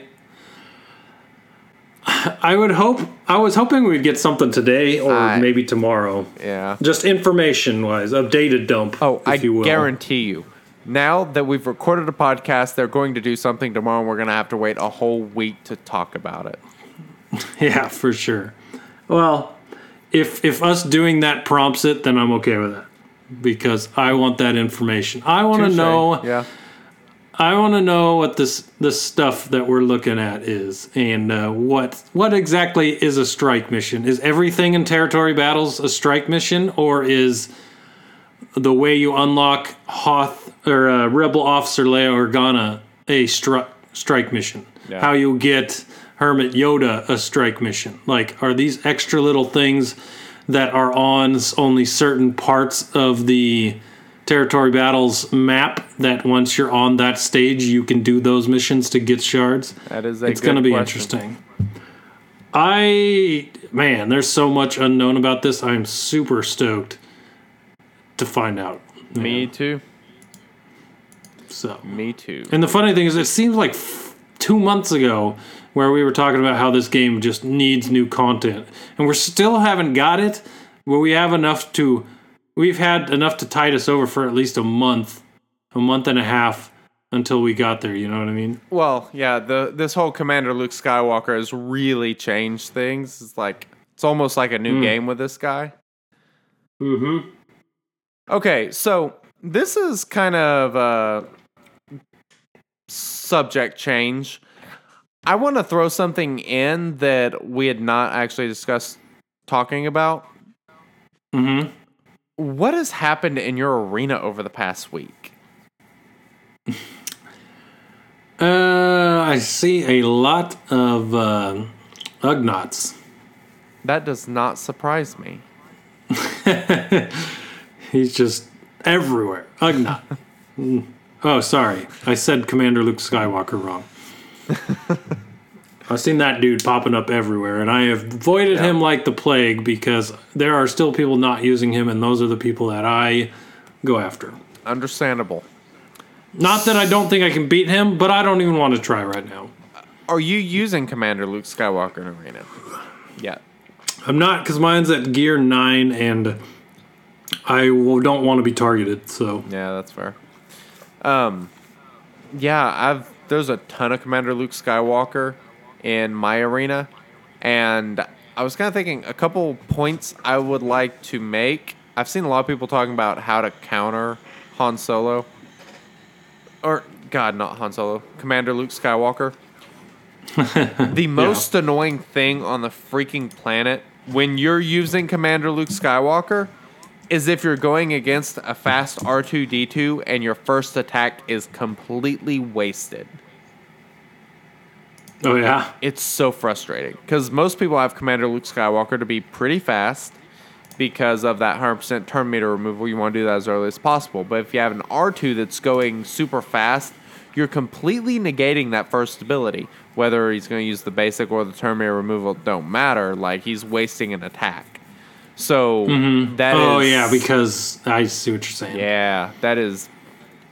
I would hope I was hoping we'd get something today or I- maybe tomorrow. Yeah. Just information wise, updated dump. Oh, if I you will. guarantee you. Now that we've recorded a podcast, they're going to do something tomorrow. and We're going to have to wait a whole week to talk about it. Yeah, for sure. Well, if if us doing that prompts it, then I'm okay with it because I want that information. I want to know. Yeah. I want to know what this this stuff that we're looking at is, and uh, what what exactly is a strike mission? Is everything in territory battles a strike mission, or is the way you unlock Hoth or uh, Rebel Officer Leia Organa a stri- strike mission? Yeah. How you get Hermit Yoda a strike mission? Like, are these extra little things that are on only certain parts of the territory battles map that once you're on that stage you can do those missions to get shards That is a it's going to be question. interesting i man there's so much unknown about this i'm super stoked to find out Me too. so Me too. and the funny thing is it seems like f- two months ago where we were talking about how this game just needs new content and we're still haven't got it but we have enough to we've had enough to tide us over for at least a month a month and a half until we got there you know what i mean Well, yeah, the this whole Commander Luke Skywalker has really changed things. It's like it's almost like a new game with this guy. mm-hmm Okay, so this is kind of a subject change. I want to throw something in that we had not actually discussed talking about. mm-hmm What has happened in your arena over the past week? uh i see a lot of uh ugnaughts That does not surprise me. He's just everywhere. Ugnaught. Mm. oh, sorry. I said Commander Luke Skywalker wrong. I've seen that dude popping up everywhere, and I have avoided him like the plague because there are still people not using him, and those are the people that I go after. Understandable. Not that I don't think I can beat him, but I don't even want to try right now. Are you using Commander Luke Skywalker in arena? Yeah. I'm not because mine's at gear nine, and I don't want to be targeted. So Yeah, that's fair. Um, yeah, I've there's a ton of Commander Luke Skywalker in my arena, and I was kind of thinking a couple points I would like to make. I've seen a lot of people talking about how to counter Han Solo, or God, not Han Solo, Commander Luke Skywalker. the most annoying thing on the freaking planet when you're using Commander Luke Skywalker is if you're going against a fast R2D2 and your first attack is completely wasted. oh yeah, It's so frustrating because most people have Commander Luke Skywalker to be pretty fast because of that 100% turn meter removal. You want to do that as early as possible. But if you have an R2 that's going super fast, you're completely negating that first ability. Whether he's going to use the basic or the turn meter removal don't matter. Like he's wasting an attack. So that oh is- yeah, because I see what you're saying. yeah, that is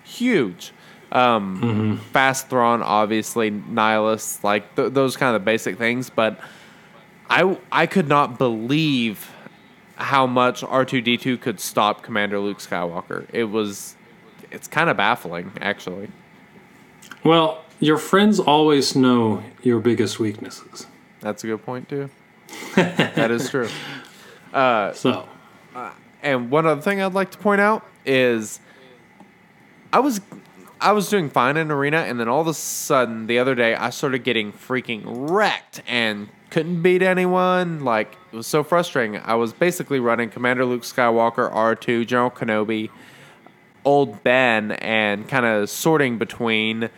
huge. Um, Fast Thrawn, obviously, Nihilus, like th- those kind of basic things. But I, I could not believe how much R2D2 could stop Commander Luke Skywalker. It was, it's kind of baffling, actually. Well, your friends always know your biggest weaknesses. That's a good point too. that is true. Uh, so, uh, And one other thing I'd like to point out is I was I was doing fine in arena and then all of a sudden the other day I started getting freaking wrecked and couldn't beat anyone. Like it was so frustrating. I was basically running Commander Luke Skywalker, R2, General Kenobi, old Ben, and kind of sorting between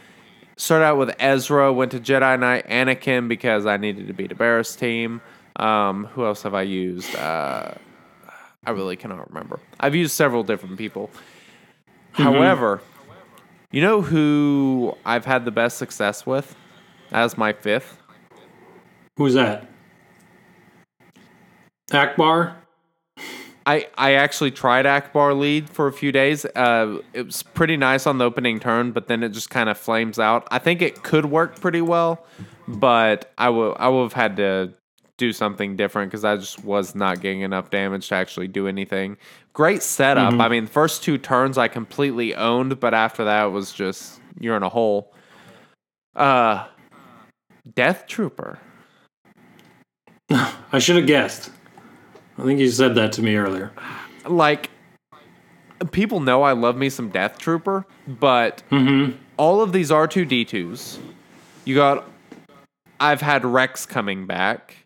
started out with Ezra, went to Jedi Knight, Anakin because I needed to beat a Barris team. Um, who else have I used? Uh, I really cannot remember. I've used several different people. However, you know who I've had the best success with as my fifth? who's that? Ackbar? I, I actually tried Ackbar lead for a few days. Uh, it was pretty nice on the opening turn, but then it just kind of flames out. I think it could work pretty well, but I would I would have had to do something different because I just was not getting enough damage to actually do anything. Great setup. I mean, first two turns I completely owned, but after that it was just you're in a hole. Uh, Death Trooper. I should have guessed. I think you said that to me earlier. like people know I love me some Death Trooper, but all of these R two D twos, you got. I've had Rex coming back,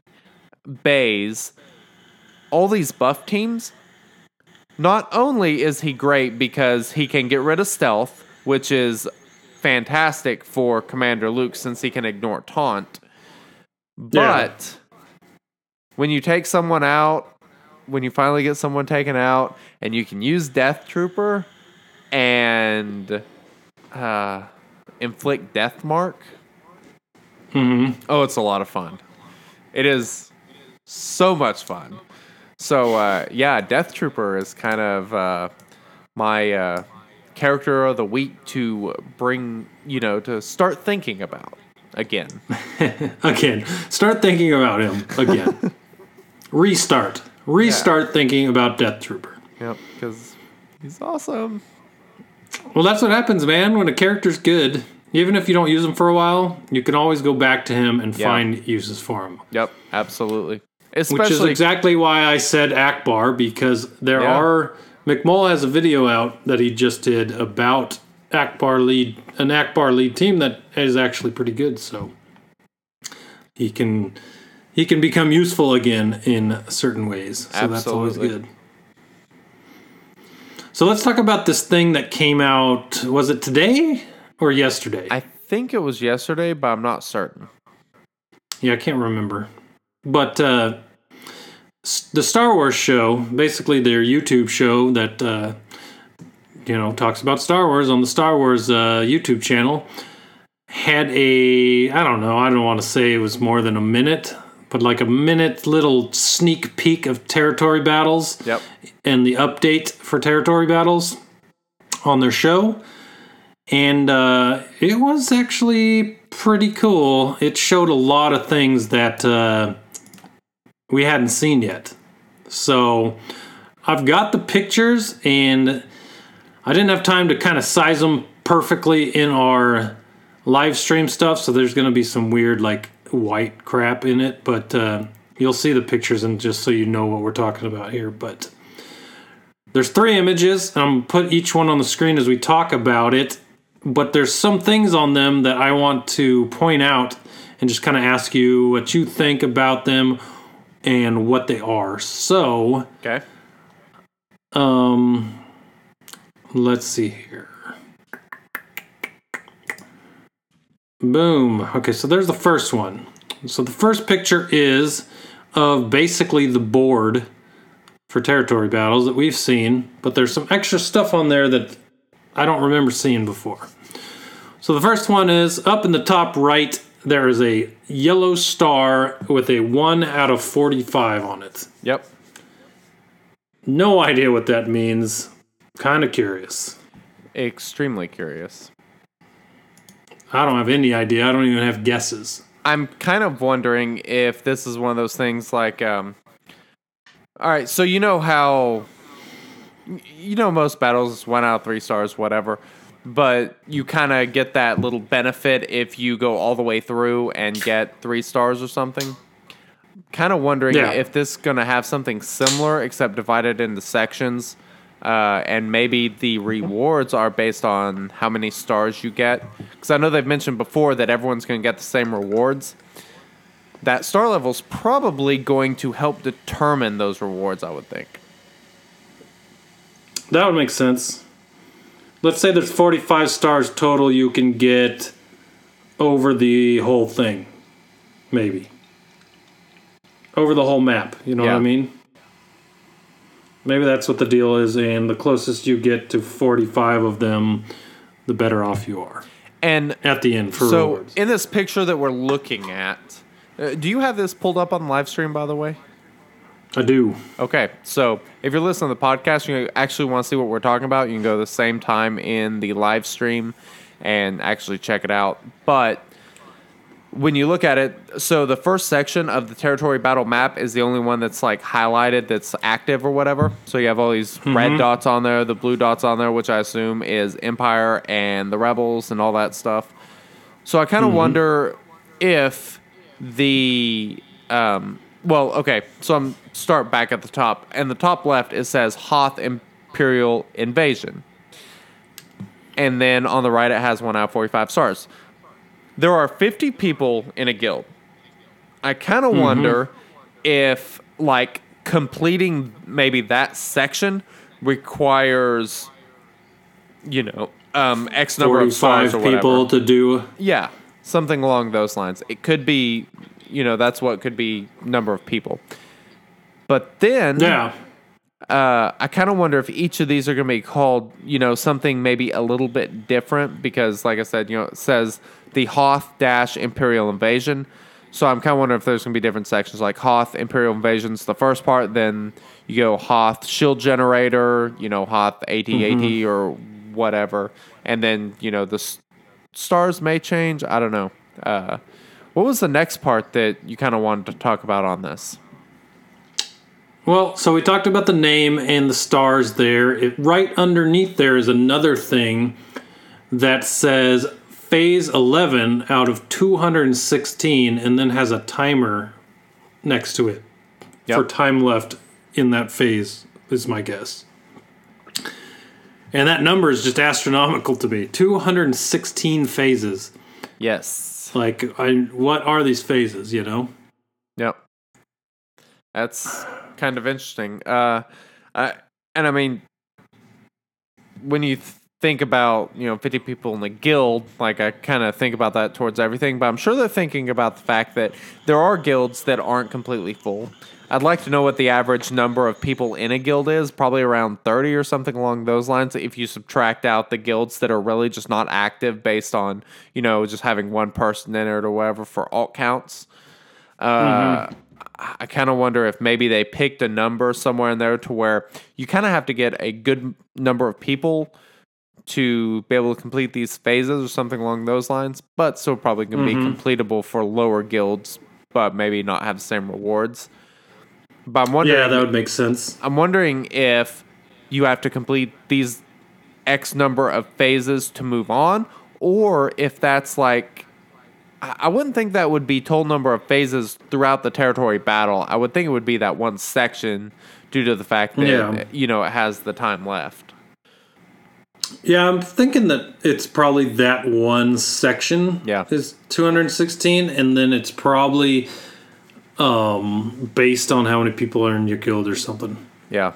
Baze, all these buff teams. Not only is he great because he can get rid of stealth, which is fantastic for Commander Luke since he can ignore taunt, but when you take someone out, when you finally get someone taken out, and you can use Death Trooper and uh, inflict Death Mark. Hmm. Oh, it's a lot of fun. It is so much fun. So uh, yeah, Death Trooper is kind of uh, my uh, character of the week to bring you know to start thinking about again. Again, start thinking about him again. Restart. Restart thinking about Death Trooper. yep, because he's awesome. Well, that's what happens, man. When a character's good, even if you don't use him for a while, you can always go back to him and Yeah. find uses for him. Yep, absolutely. Which is exactly why I said Ackbar because there Yeah. are McMull has a video out that he just did about Ackbar lead an Ackbar lead team that is actually pretty good. So he can he can become useful again in certain ways. So that's always good. So let's talk about this thing that came out. Was it today or yesterday? I think it was yesterday, but I'm not certain. Yeah, I can't remember. But uh, the Star Wars show, basically their YouTube show that uh, you know talks about Star Wars on the Star Wars uh, YouTube channel, had a I don't know. I don't want to say it was more than a minute, but like a minute little sneak peek of territory battles Yep. and the update for territory battles on their show. And uh, it was actually pretty cool. It showed a lot of things that uh, we hadn't seen yet. So I've got the pictures, and I didn't have time to kind of size them perfectly in our live stream stuff. So there's going to be some weird, like, white crap in it. But uh, you'll see the pictures, and just so you know what we're talking about here. But there's three images. I'm gonna put each one on the screen as we talk about it. But there's some things on them that I want to point out and just kind of ask you what you think about them and what they are. So, Okay. um, let's see here. Boom. Okay, so there's the first one. So the first picture is of basically the board for territory battles that we've seen, but there's some extra stuff on there that I don't remember seeing before. So the first one is up in the top right, there is a yellow star with a 1 out of 45 on it. Yep. No idea what that means. Kind of curious. Extremely curious. I don't have any idea. I don't even have guesses. I'm kind of wondering if this is one of those things like, um, all right, so you know how, you know, most battles one out of three stars, whatever. But you kind of get that little benefit if you go all the way through and get three stars or something. Kind of wondering Yeah. if this is going to have something similar, except divided into sections, uh, and maybe the rewards are based on how many stars you get. Because I know they've mentioned before that everyone's going to get the same rewards. That star level is probably going to help determine those rewards. I would think. That would make sense. Let's say there's 45 stars total you can get over the whole thing. Maybe. Over the whole map. You know what I mean? Maybe that's what the deal is, and the closest you get to 45 of them, the better off you are And at the end for so, rewards. in this picture that we're looking at, uh, do you have this pulled up on the live stream, by the way? I do. Okay, so if you're listening to the podcast, you actually want to see what we're talking about, you can go the same time in the live stream and actually check it out. But when you look at it, so the first section of the territory battle map is the only one that's like highlighted that's active or whatever. So you have all these red dots on there, the blue dots on there, which I assume is Empire and the Rebels and all that stuff. So I kind of wonder if the um, well, okay. So I'm start back at the top, and the top left it says Hoth Imperial Invasion, and then on the right it has one out of forty-five stars. There are fifty people in a guild. I kind of wonder if like completing maybe that section requires, you know, um, X number of 45 stars or whatever. people to do. Yeah, something along those lines. It could be, you know, that's what could be number of people. But then, Yeah. uh, I kind of wonder if each of these are going to be called, you know, something maybe a little bit different because, like I said, you know, it says the Hoth Dash Imperial Invasion. So I'm kind of wondering if there's going to be different sections like Hoth Imperial Invasion's the first part, then you go Hoth Shield Generator, you know, Hoth AT-AT or whatever, and then you know the s- stars may change. I don't know. Uh, what was the next part that you kind of wanted to talk about on this? Well, so we talked about the name and the stars there. It, right underneath there is another thing that says phase 11 out of 216 and then has a timer next to it Yep. for time left in that phase, is my guess. And that number is just astronomical to me 216 phases. Yes. Like, I, what are these phases, you know? Yep. That's kind of interesting. Uh, I, and I mean, when you th- think about you know 50 people in the guild, like I kind of think about that towards everything, but I'm sure they're thinking about the fact that there are guilds that aren't completely full. I'd like to know what the average number of people in a guild is, probably around 30 or something along those lines. If you subtract out the guilds that are really just not active based on, you know, just having one person in it or whatever for alt counts. Uh, I kind of wonder if maybe they picked a number somewhere in there to where you kind of have to get a good number of people to be able to complete these phases or something along those lines, but still probably going to be completable for lower guilds, but maybe not have the same rewards. But I'm wondering, Yeah, that would make sense. I'm wondering if you have to complete these X number of phases to move on, or if that's like. I wouldn't think that would be total number of phases throughout the territory battle. I would think it would be that one section due to the fact that Yeah. you know it has the time left. Yeah, I'm thinking that it's probably that one section. Yeah. is 216, and then it's probably um, based on how many people are in your guild or something. Yeah.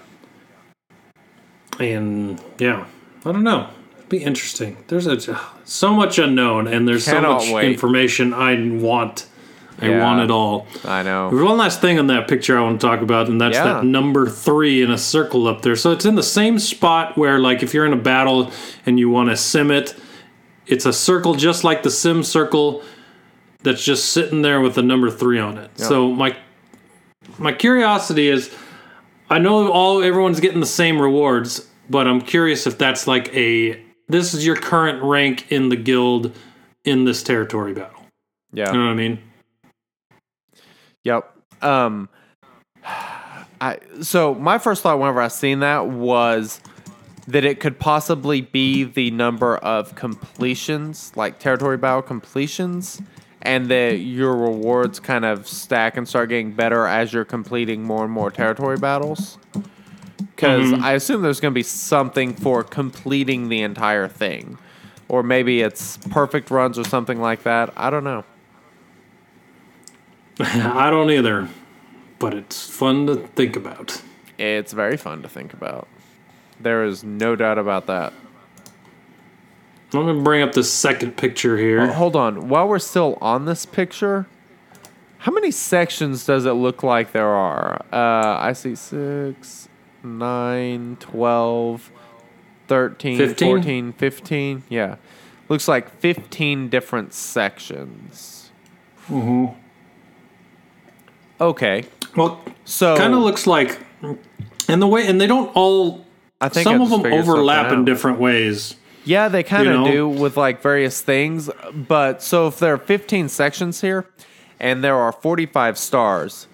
And yeah, I don't know. It'd be interesting. There's a so much unknown, and there's Cannot so much wait. information I want. I Yeah. want it all. I know. There's one last thing on that picture I want to talk about, and that's Yeah. that number three in a circle up there. So it's in the same spot where, like, if you're in a battle and you want to sim it, it's a circle just like the sim circle that's just sitting there with the number three on it. So my my curiosity is, I know all everyone's getting the same rewards, but I'm curious if that's like a this is your current rank in the guild in this territory battle. Yeah. You know what I mean? Yep. Um I so my first thought whenever I seen that was that it could possibly be the number of completions, like territory battle completions, and that your rewards kind of stack and start getting better as you're completing more and more territory battles. Because mm-hmm. I assume there's going to be something for completing the entire thing. Or maybe it's perfect runs or something like that. I don't know. I don't either, but it's fun to think about. It's very fun to think about. There is no doubt about that. Let me bring up the second picture here. Uh, hold on. While we're still on this picture, how many sections does it look like there are? Uh, I see 6, 9, 12, 13, 15? 14, 15. Yeah. Looks like 15 different sections. Mm-hmm. Okay. Well, So kind of looks like, and the way, and they don't all. I think some I of them overlap in different ways. Yeah, they kind You of know? do with like various things. But so if there are 15 sections here and there are 45 stars,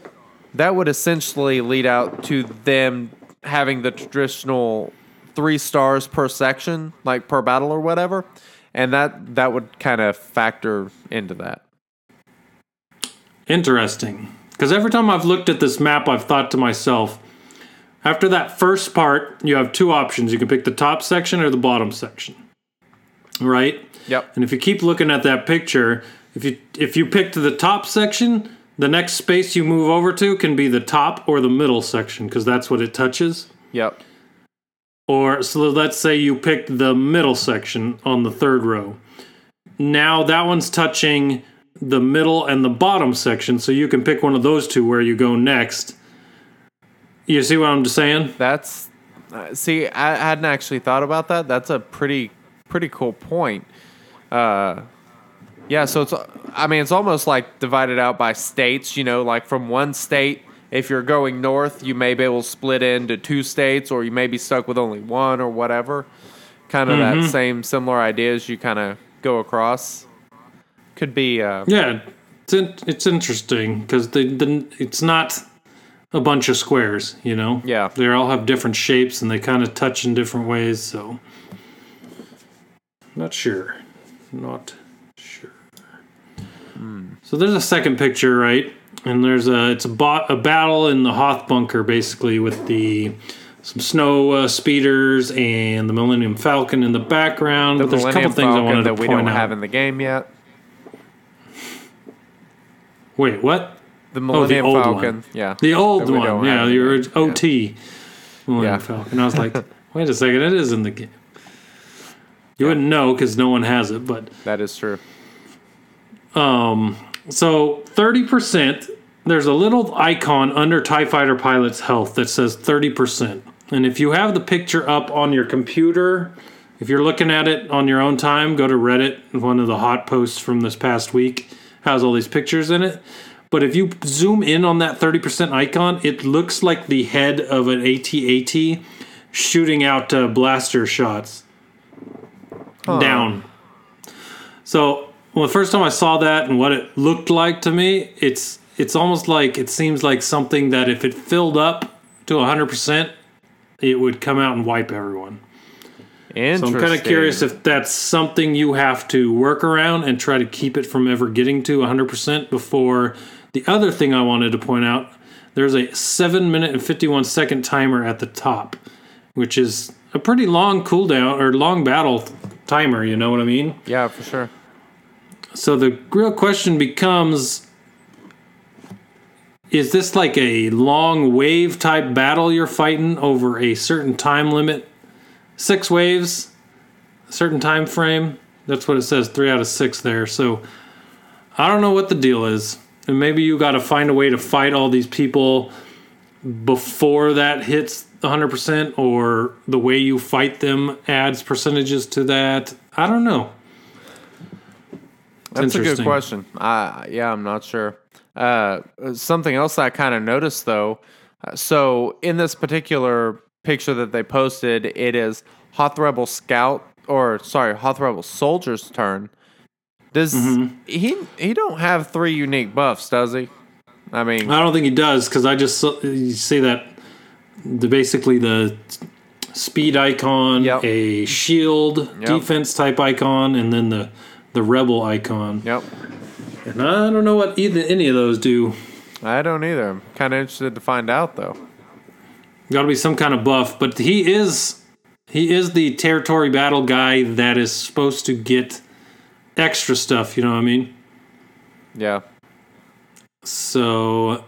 that would essentially lead out to them having the traditional three stars per section, like per battle or whatever. And that that would kind of factor into that. Interesting. Because every time I've looked at this map, I've thought to myself, after that first part, you have two options. You can pick the top section or the bottom section. Right? Yep. And if you keep looking at that picture, if you if you picked the top section, the next space you move over to can be the top or the middle section because that's what it touches. Yep. Or so let's say you picked the middle section on the third row. Now that one's touching the middle and the bottom section, so you can pick one of those two where you go next. You see what I'm saying? That's uh, see, I hadn't actually thought about that. That's a pretty pretty cool point. Uh, yeah, so it's I mean it's almost like divided out by states. You know, like from one state, if you're going north, you may be able to split into two states, or you may be stuck with only one or whatever. Kind of that same similar ideas you kind of go across. Could be. Uh, Yeah, it's in, it's interesting because the, the it's not a bunch of squares, you know. Yeah. they all have different shapes and they kind of touch in different ways. So, not sure, not sure. So there's a second picture, right? And there's a it's a bot a battle in the Hoth bunker, basically with the some snow uh, speeders and the Millennium Falcon in the background. the but there's a Millennium couple things I Falcon wanted that to we point don't out. have in the game yet. Wait, what? The Millennium old Falcon. one. Yeah. The old one, yeah, the in yeah. the. OT. Millennium Yeah. Falcon. I was like, wait a second, it is in the game. You wouldn't know because no one has it, but That is true. um, so thirty percent. There's a little icon under Tie Fighter Pilot's health that says thirty percent, and if you have the picture up on your computer, if you're looking at it on your own time, go to Reddit. One of the hot posts from this past week has all these pictures in it. But if you zoom in on that 30% icon, it looks like the head of an AT-AT shooting out uh, blaster shots down. So, well, the first time I saw that and what it looked like to me, it's it's almost like it seems like something that if it filled up to 100%, it would come out and wipe everyone. So I'm kind of curious if that's something you have to work around and try to keep it from ever getting to 100% before. The other thing I wanted to point out there's a 7 minute and 51 second timer at the top, which is a pretty long cooldown or long battle timer, you know what I mean? Yeah, for sure. So the real question becomes is this like a long wave type battle you're fighting over a certain time limit? Six waves, a certain time frame. That's what it says, three out of six there. So I don't know what the deal is. And maybe you got to find a way to fight all these people before that hits 100% or the way you fight them adds percentages to that. I don't know. That's a good question. Uh, yeah, I'm not sure. Uh, something else I kind of noticed though. uh, So in this particular picture that they posted, it is Hoth Rebel Scout or sorry, Hoth Rebel Soldier's turn. Does Mm-hmm. he? He don't have three unique buffs, does he? I mean, I don't think he does because I just you see that the basically the speed icon, Yep. a shield defense type icon, and then the the rebel icon. Yep. And I don't know what either any of those do. I don't either. I'm kind of interested to find out though. Got to be some kind of buff, but he is he is the territory battle guy that is supposed to get extra stuff. You know what I mean? Yeah. So,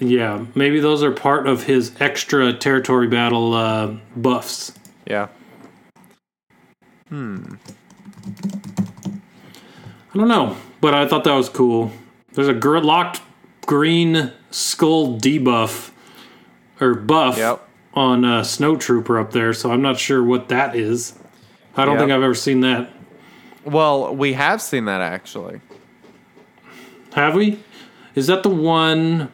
yeah, maybe those are part of his extra territory battle uh, buffs. Yeah. Hmm. I don't know, but I thought that was cool. There's a gr- locked green skull debuff or buff Yep. on uh, Snow Trooper up there, so I'm not sure what that is. I don't Yep. think I've ever seen that. Well, we have seen that actually. Have we? Is that the one?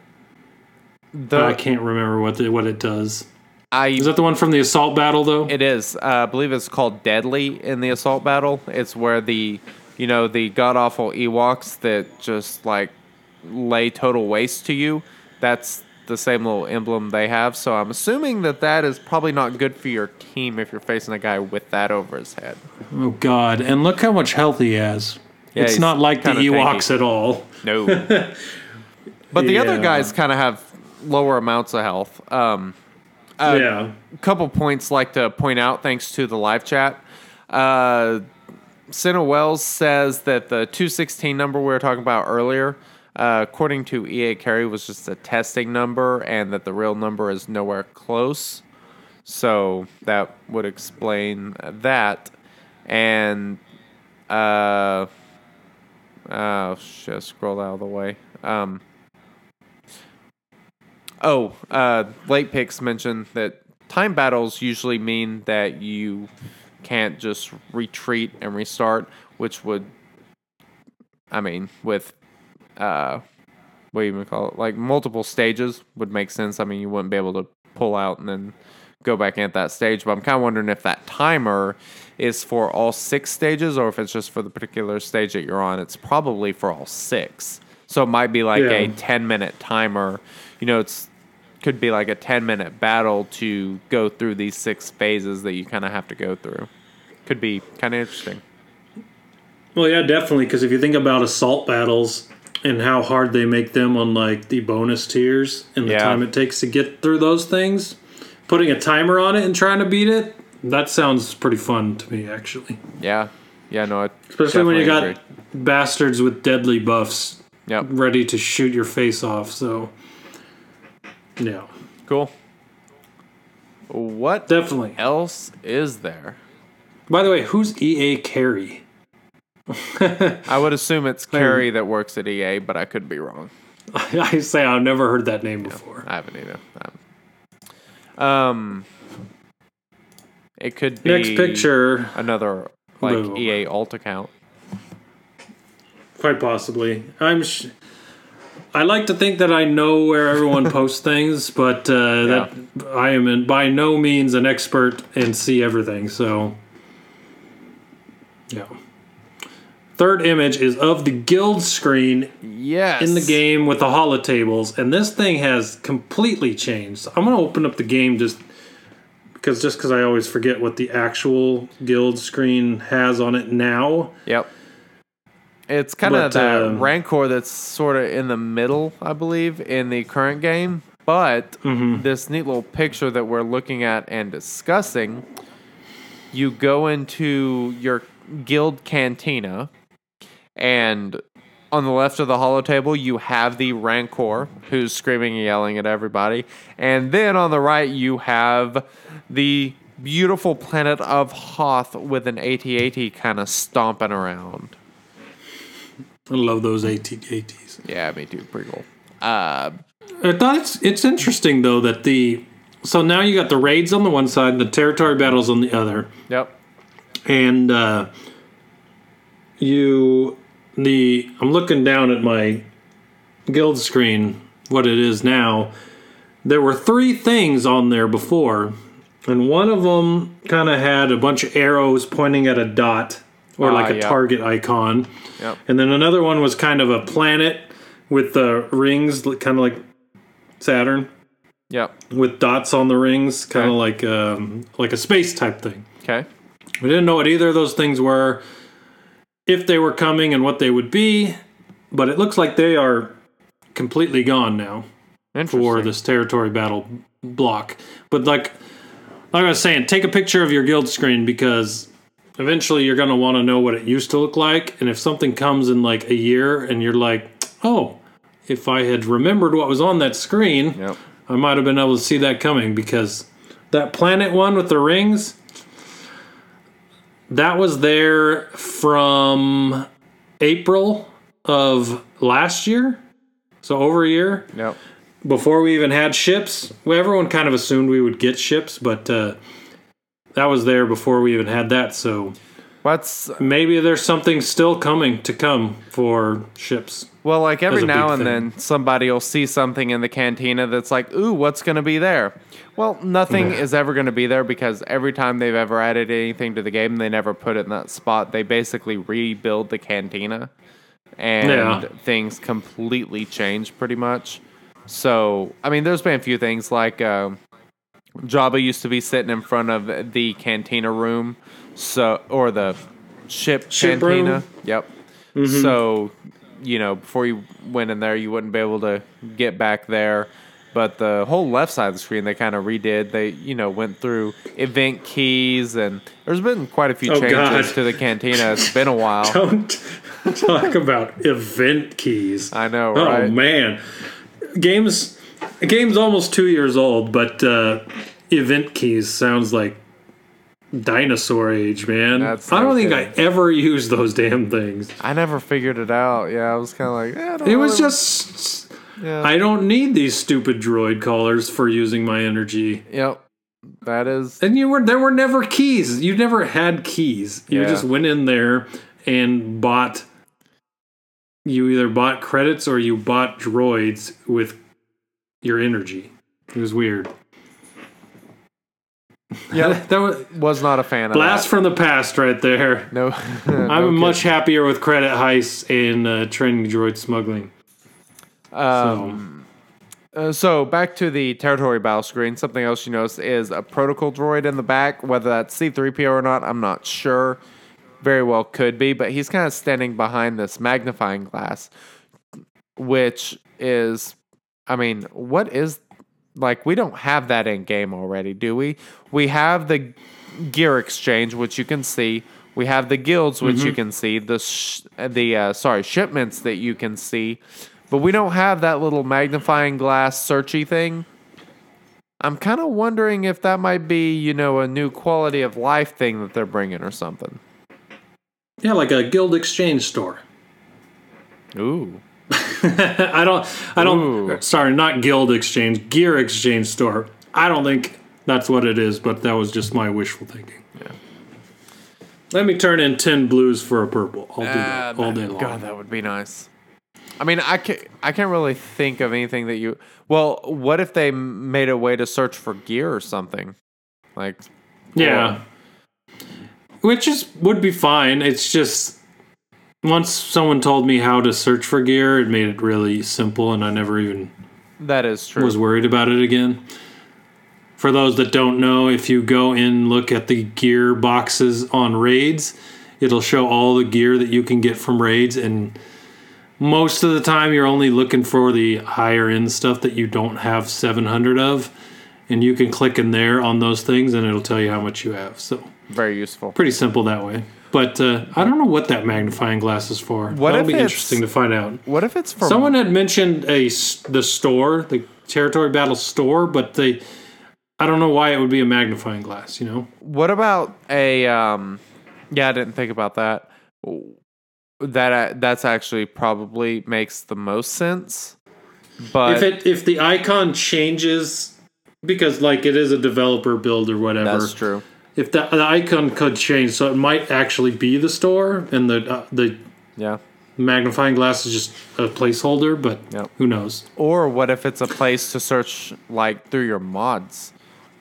The I can't remember what the, what it does. I Is that the one from the assault battle though? It is. Uh, I believe it's called Deadly in the assault battle. It's where the, you know, the god awful Ewoks that just like lay total waste to you. That's the same little emblem they have. So I'm assuming that that is probably not good for your team if you're facing a guy with that over his head. oh God! And look how much health he has. Yeah, it's not like the Ewoks tanky. at all. No. but the other guys kind of have lower amounts of health. Um, yeah. couple points like to point out thanks to the live chat. Uh, Senna Wells says that the 216 number we were talking about earlier, uh, according to EA Carrie, was just a testing number and that the real number is nowhere close. So that would explain that. And, uh, oh, shit, scroll out of the way. Um, Oh, uh, Late Picks mentioned that time battles usually mean that you can't just retreat and restart, which would, I mean, with, uh, what do you even call it? Like multiple stages would make sense. I mean, you wouldn't be able to pull out and then go back in at that stage. But I'm kind of wondering if that timer is for all six stages or if it's just for the particular stage that you're on. It's probably for all six. So it might be like a 10 minute timer. You know, it's could be like a 10 minute battle to go through these six phases that you kind of have to go through. Could be kind of interesting. Well, yeah, definitely. Because if you think about assault battles and how hard they make them on like the bonus tiers and the Yeah. time it takes to get through those things, putting a timer on it and trying to beat it, that sounds pretty fun to me, actually. Yeah. Yeah, no, I Especially when you got agree. bastards with deadly buffs Yep. ready to shoot your face off. So, yeah, Cool. What definitely. else is there? By the way, who's EA Carrie? I would assume it's Carrie that works at EA, but I could be wrong. I say I've never heard that name before. I haven't either. Haven't. Um, it could be Next picture, Another like EA alt account. quite possibly. I'm. Sh- I like to think that I know where everyone posts things, but uh, that I am in, by no means an expert and see everything. So, yeah. Third image is of the guild screen Yes. in the game with the holotables, and this thing has completely changed. I'm gonna open up the game just because just because I always forget what the actual guild screen has on it now. Yep. It's kind of that um, rancor that's sort of in the middle, I believe, in the current game. But Mm-hmm. this neat little picture that we're looking at and discussing, you go into your guild cantina, and on the left of the holotable, you have the rancor who's screaming and yelling at everybody, and then on the right, you have the beautiful planet of Hoth with an AT-AT kind of stomping around. I love those AT ATs. Yeah, me too. Pretty cool. Uh, I thought it's it's interesting though that the so now you got the raids on the one side, the territory battles on the other, yep. and uh, you the I'm looking down at my guild screen, what it is now. There were three things on there before, and one of them kind of had a bunch of arrows pointing at a dot or Ah, like a yeah. target icon. Yep. And then another one was kind of a planet with the rings, kind of like Saturn. Yep. with dots on the rings, kind of Okay. like um, like a space type thing. Okay. We didn't know what either of those things were, if they were coming and what they would be, but it looks like they are completely gone now for this territory battle block. But like, like I was saying, take a picture of your guild screen because eventually you're going to want to know what it used to look like. And if something comes in like a year and you're like, oh, if I had remembered what was on that screen, Yep. I might have been able to see that coming because that planet one with the rings, that was there from April of last year. So over a year Yep. before we even had ships. Well, everyone kind of assumed we would get ships, but uh, that was there before we even had that. So What's maybe there's something still coming to come for ships. well, like every now and thing. then somebody will see something in the cantina that's like, ooh, what's going to be there? Well, nothing is ever going to be there because every time they've ever added anything to the game, they never put it in that spot. They basically rebuild the cantina, and Yeah. things completely change pretty much. So, I mean, there's been a few things like um, Jabba used to be sitting in front of the cantina room, so or the ship, Ship cantina. room? Yep. Mm-hmm. So, you know, before you went in there, you wouldn't be able to get back there. But the whole left side of the screen, they kind of redid. They, you know, went through event keys, and there's been quite a few Oh, changes God. to the cantina. It's been a while. Don't talk about event keys. I know, Oh man, games game's almost two years old, but uh, event keys sounds like dinosaur age, man. That's I don't no think. I ever used those damn things. I never figured it out. Yeah, I was kind of like, eh, I don't It was really- just yeah. I don't need these stupid droid collars for using my energy. yep. That is And you were there were never keys. You never had keys. You Yeah. just went in there and bought you either bought credits or you bought droids with your energy. It was weird. yeah. that was was not a fan of blast from the past right there. No, I'm much happier with credit heists and uh, training droid smuggling. Um, uh, so back to the territory battle screen. Something else you notice is a protocol droid in the back. Whether that's C-3PO or not, I'm not sure. Very well could be, but he's kind of standing behind this magnifying glass, which is, I mean, what is like? We don't have that in game already, do we? We have the gear exchange, which you can see. We have the guilds, which you can see. The sh- the uh, sorry shipments that you can see, but we don't have that little magnifying glass searchy thing. I'm kind of wondering if that might be, you know, a new quality of life thing that they're bringing or something. Yeah, like a guild exchange store. Ooh. I don't. I don't. Ooh. Sorry, not guild exchange, gear exchange store. I don't think that's what it is, but that was just my wishful thinking. Yeah. Let me turn in ten blues for a purple. I'll do that ah, all day long. God, that would be nice. I mean, I can't, I can't really think of anything that you. Well, what if they made a way to search for gear or something? Like, yeah, which is would be fine. It's just once someone told me how to search for gear, it made it really simple, and I never even that is true. was worried about it again. For those that don't know, if you go in look at the gear boxes on raids, it'll show all the gear that you can get from raids and most of the time you're only looking for the higher end stuff that you don't have 700 of and you can click in there on those things and it'll tell you how much you have. So, Very useful. pretty simple that way. But uh, I don't know what that magnifying glass is for. What That'll be interesting to find out. What if it's for Someone had mentioned a the store, the territory battle store, but they I don't know why it would be a magnifying glass, you know. What about a? Um, yeah, I didn't think about that. That uh, that's actually probably makes the most sense. But if it if the icon changes because like it is a developer build or whatever. that's true. If the, the icon could change, so it might actually be the store, and the uh, the Yeah. magnifying glass is just a placeholder. But Yep. who knows? Or what if it's a place to search like through your mods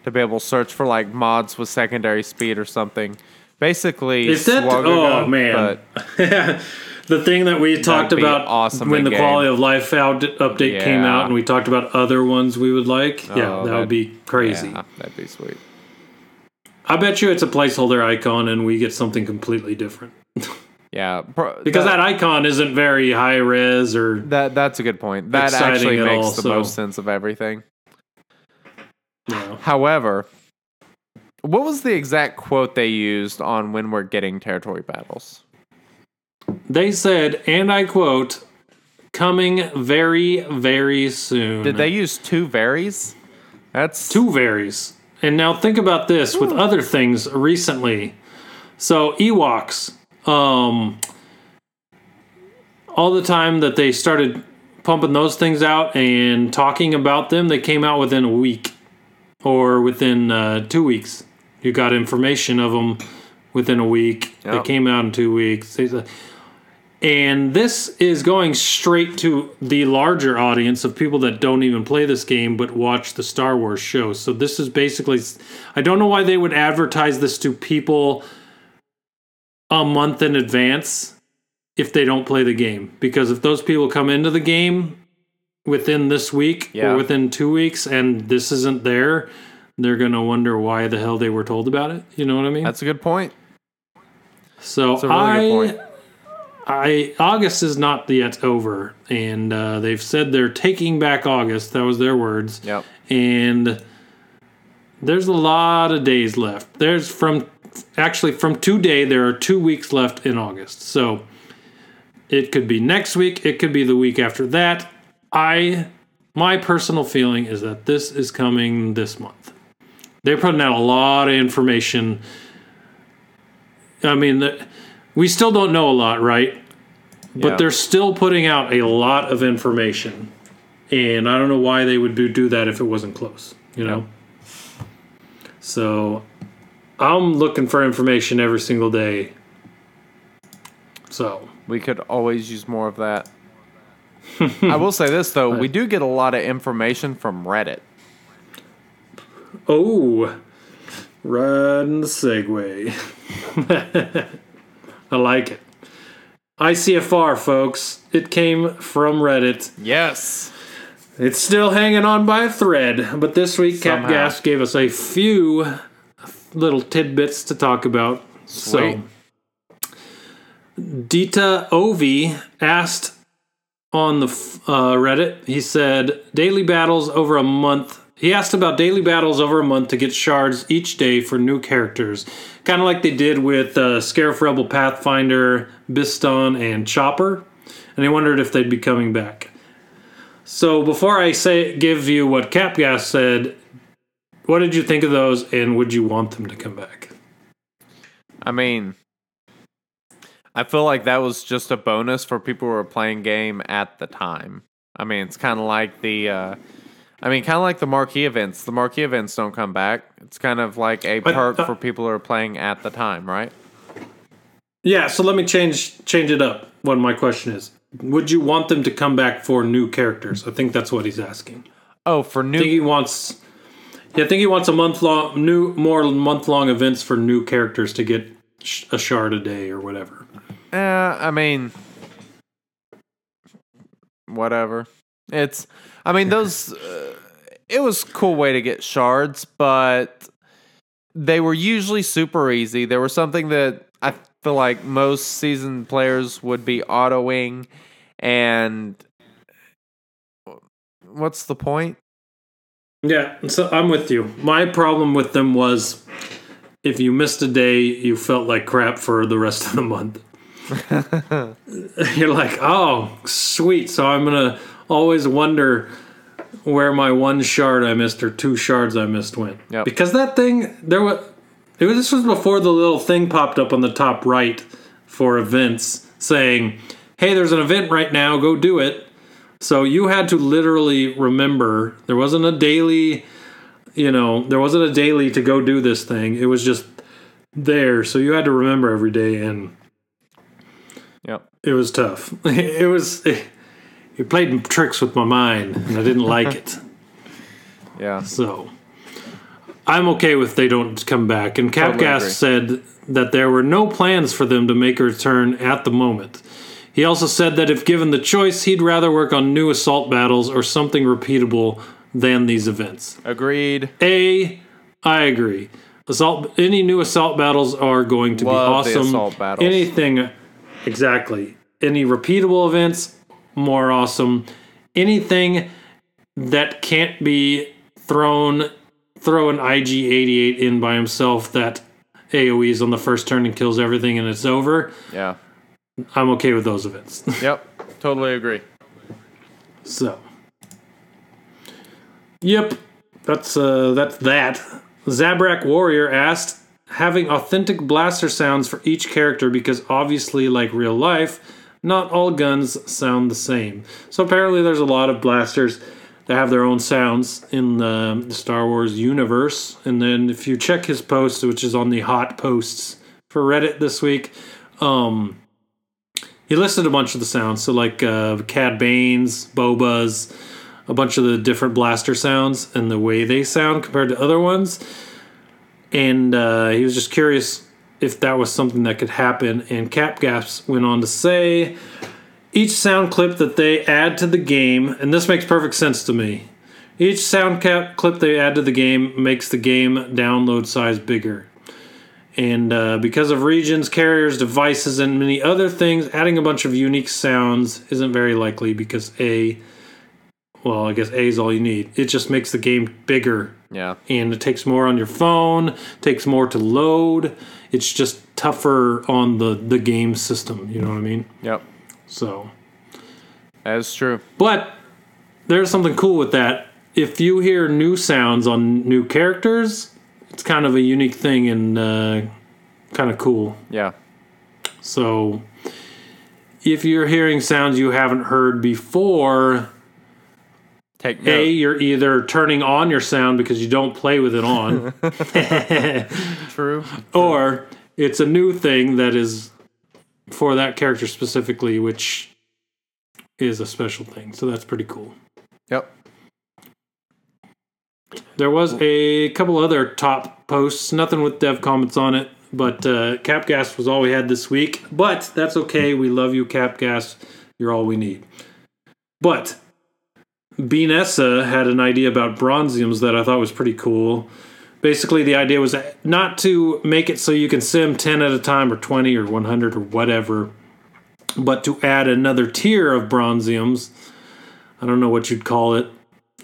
to be able to search for like mods with secondary speed or something. Basically, Is that? Swagaga, oh man, But the thing that we talked about awesome when the in-game. quality of life out update came out, and we talked about other ones we would like. yeah, Oh, that that- would be crazy. Yeah, that'd be sweet. I bet you it's a placeholder icon, and we get something completely different Yeah, pro- because that, that icon isn't very high res or that that's a good point. That actually makes all, the so- most sense of everything. know. However, what was the exact quote they used on when we're getting territory battles? They said, and I quote, "Coming very, very soon." Did they use two varies? That's two varies. And now think about this with other things recently. So Ewoks, um, all the time that they started pumping those things out and talking about them, they came out within a week or within uh, two weeks. You got information of them within a week. They came out in two weeks. They And this is going straight to the larger audience of people that don't even play this game but watch the Star Wars show. So this is basically I don't know why they would advertise this to people a month in advance if they don't play the game because if those people come into the game within this week Yeah. or within 2 weeks and this isn't there, they're going to wonder why the hell they were told about it. You know what I mean? that's a good point. So really I, good point. I August is not yet over, and uh, they've said they're taking back August. That was their words. Yep. And there's a lot of days left. There's from actually from today there are two weeks left in August. So it could be next week. It could be the week after that. I my personal feeling is that this is coming this month. They're putting out a lot of information. I mean, the, we still don't know a lot, right? But Yeah. they're still putting out a lot of information. And I don't know why they would do, do that if it wasn't close, you know? So I'm looking for information every single day. So, We could always use more of that. I will say this though, we do get a lot of information from Reddit. oh, riding the Segway. I like it. ICFR, folks. It came from Reddit. Yes. It's still hanging on by a thread, but this week Somehow. CapGains gave us a few little tidbits to talk about. Sweet. So, Dita Ovi asked on the uh, Reddit, he said, daily battles over a month. He asked about daily battles over a month to get shards each day for new characters. Kind of like they did with uh, Scarif Rebel Pathfinder, Bistan, and Chopper. And he wondered if they'd be coming back. So before I say give you what CapGains said, what did you think of those, and would you want them to come back? I mean, I feel like that was just a bonus for people who were playing game at the time. I mean, it's kind of like the, uh, I mean, kind of like the marquee events. The marquee events don't come back. It's kind of like a But, perk uh, for people who are playing at the time, right? Yeah, so let me change change it up. What my question is: Would you want them to come back for new characters? I think that's what he's asking. Oh, for new. I think he wants. Yeah, I think he wants a month long, new, more month long events for new characters to get sh- a shard a day or whatever. Eh, I mean, whatever. It's. I mean, those. Uh, it was a cool way to get shards, but they were usually super easy. There was something that I feel like most seasoned players would be autoing, and what's the point? Yeah, so I'm with you. My problem with them was if you missed a day, you felt like crap for the rest of the month. You're like, oh, sweet. So I'm going to always wonder where my one shard I missed or two shards I missed went. Yep. Because that thing, there was, it was, this was before the little thing popped up on the top right for events saying, hey, there's an event right now, go do it. So you had to literally remember there wasn't a daily, you know, there wasn't a daily to go do this thing. It was just there. So you had to remember every day and Yep. it was tough. It was it played tricks with my mind and I didn't like it. Yeah. So I'm okay with they don't come back. And Totally CapGains said that there were no plans for them to make a return at the moment. He also said that if given the choice, he'd rather work on new assault battles or something repeatable than these events. Agreed. A, I agree. Assault any new assault battles are going to Love be awesome. assault battles. Anything exactly. Any repeatable events, more awesome. Anything that can't be thrown throw an IG88 in by himself that AoEs on the first turn and kills everything and it's over. Yeah. I'm okay with those events. Yep. Totally agree. So, yep, that's uh, that's that. Zabrak Warrior asked, having authentic blaster sounds for each character because obviously, like real life, not all guns sound the same. So apparently, there's a lot of blasters that have their own sounds in the, the Star Wars universe. And then if you check his post, which is on the hot posts for Reddit this week, um, he listed a bunch of the sounds. So like uh, Cad Bane's, Boba's, a bunch of the different blaster sounds and the way they sound compared to other ones. And uh, he was just curious if that was something that could happen. And CapGains went on to say, each sound clip that they add to the game, and this makes perfect sense to me. Each sound cap clip they add to the game makes the game download size bigger. And uh, because of regions, carriers, devices, and many other things, adding a bunch of unique sounds isn't very likely because A, well, I guess A is all you need. It just makes the game bigger Yeah. and it takes more on your phone, takes more to load. It's just tougher on the, the game system, you know what I mean? Yep. So, That is true. but there's something cool with that. If you hear new sounds on new characters, it's kind of a unique thing and uh, kind of cool. Yeah. So, if you're hearing sounds you haven't heard before, A, you're either turning on your sound because you don't play with it on, True. or it's a new thing that is for that character specifically, which is a special thing. So that's pretty cool. Yep. There was a couple other top posts, nothing with dev comments on it, but uh, CapGains was all we had this week. But that's okay. We love you, CapGains. You're all we need. But Beanessa had an idea about bronziums that I thought was pretty cool. Basically, the idea was not to make it so you can sim 10 at a time or 20 or 100 or whatever, but to add another tier of bronziums. I don't know what you'd call it.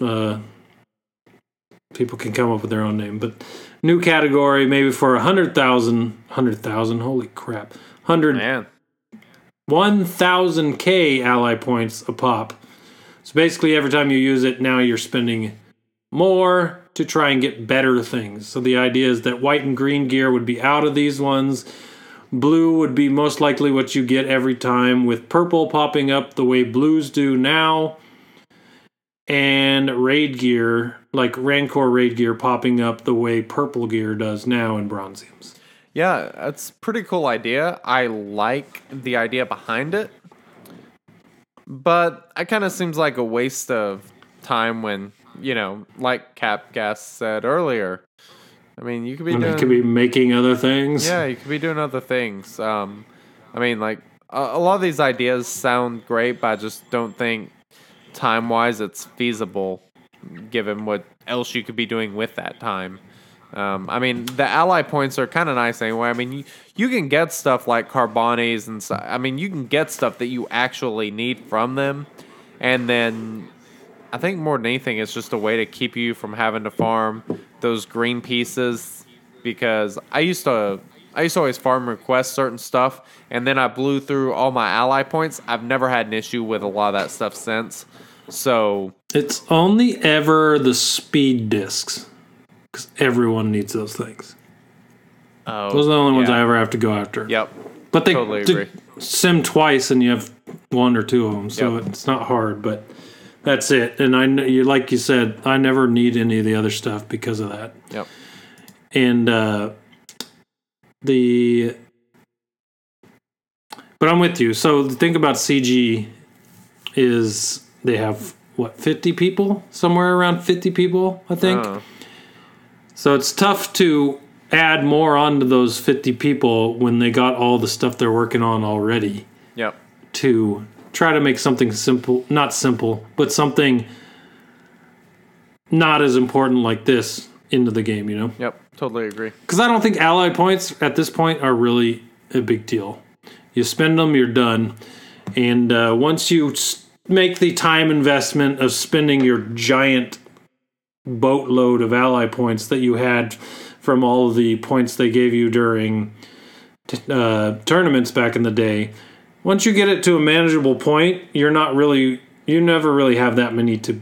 Uh, people can come up with their own name, but new category maybe for 100,000, 100,000, holy crap. 100 Man. 1000k ally points a pop. So basically, every time you use it, now you're spending more to try and get better things. So the idea is that white and green gear would be out of these ones. Blue would be most likely what you get every time, with purple popping up the way blues do now. And raid gear, like Rancor raid gear, popping up the way purple gear does now in Bronziums. Yeah, that's a pretty cool idea. I like the idea behind it. But it kind of seems like a waste of time when, you know, like Cap Gains said earlier. I mean, you could be And doing could be making other things. Yeah, you could be doing other things. Um, I mean, like a, a lot of these ideas sound great, but I just don't think time wise it's feasible, given what else you could be doing with that time. Um, I mean, the ally points are kind of nice anyway. I mean, you, you can get stuff like carbones and so, I mean, you can get stuff that you actually need from them, and then I think more than anything, it's just a way to keep you from having to farm those green pieces. Because I used to, I used to always farm request certain stuff, and then I blew through all my ally points. I've never had an issue with a lot of that stuff since. So It's only ever the speed discs because everyone needs those things. oh, Those are the only ones yeah. I ever have to go after. Yep. but they totally agree. sim twice and you have one or two of them, so Yep. it's not hard. But that's it. And I, kn- you like you said, I never need any of the other stuff because of that. Yep. and uh, the but I'm with you. So the thing about CG is they have what 50 people somewhere around 50 people I think. Uh, So it's tough to add more onto those 50 people when they got all the stuff they're working on already. yep. to try to make something simple, not simple, but something not as important like this into the game, you know? Yep, totally agree. Because I don't think ally points at this point are really a big deal. You spend them, you're done. And uh, once you make the time investment of spending your giant boatload of ally points that you had from all of the points they gave you during t- uh, tournaments back in the day, once you get it to a manageable point, you're not really, you never really have that many to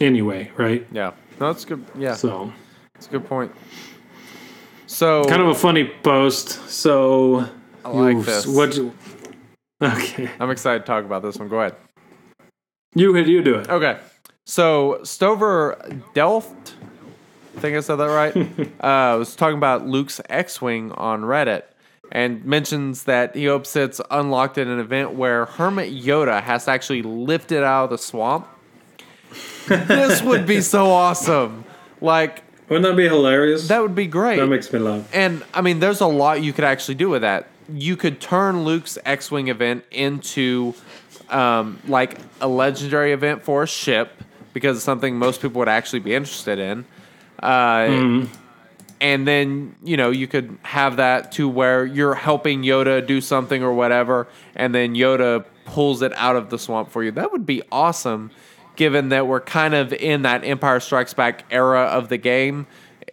anyway, right? Yeah, no, that's good. Yeah, So. that's a good point. So kind of a funny post. So I like you- this. What? Okay, I'm excited to talk about this one. Go ahead. you you do it. Okay. So Stover Delft, I think I said that right, uh, was talking about Luke's X-wing on Reddit, and mentions that he hopes it's unlocked in an event where Hermit Yoda has to actually lift it out of the swamp. this would be so awesome. Like Wouldn't that be hilarious? that would be great. that makes me laugh. And I mean, there's a lot you could actually do with that. You could turn Luke's X-wing event into um, like a legendary event for a ship because it's something most people would actually be interested in. Uh, And then you know you could have that to where you're helping Yoda do something or whatever, and then Yoda pulls it out of the swamp for you. That would be awesome, given that we're kind of in that Empire Strikes Back era of the game,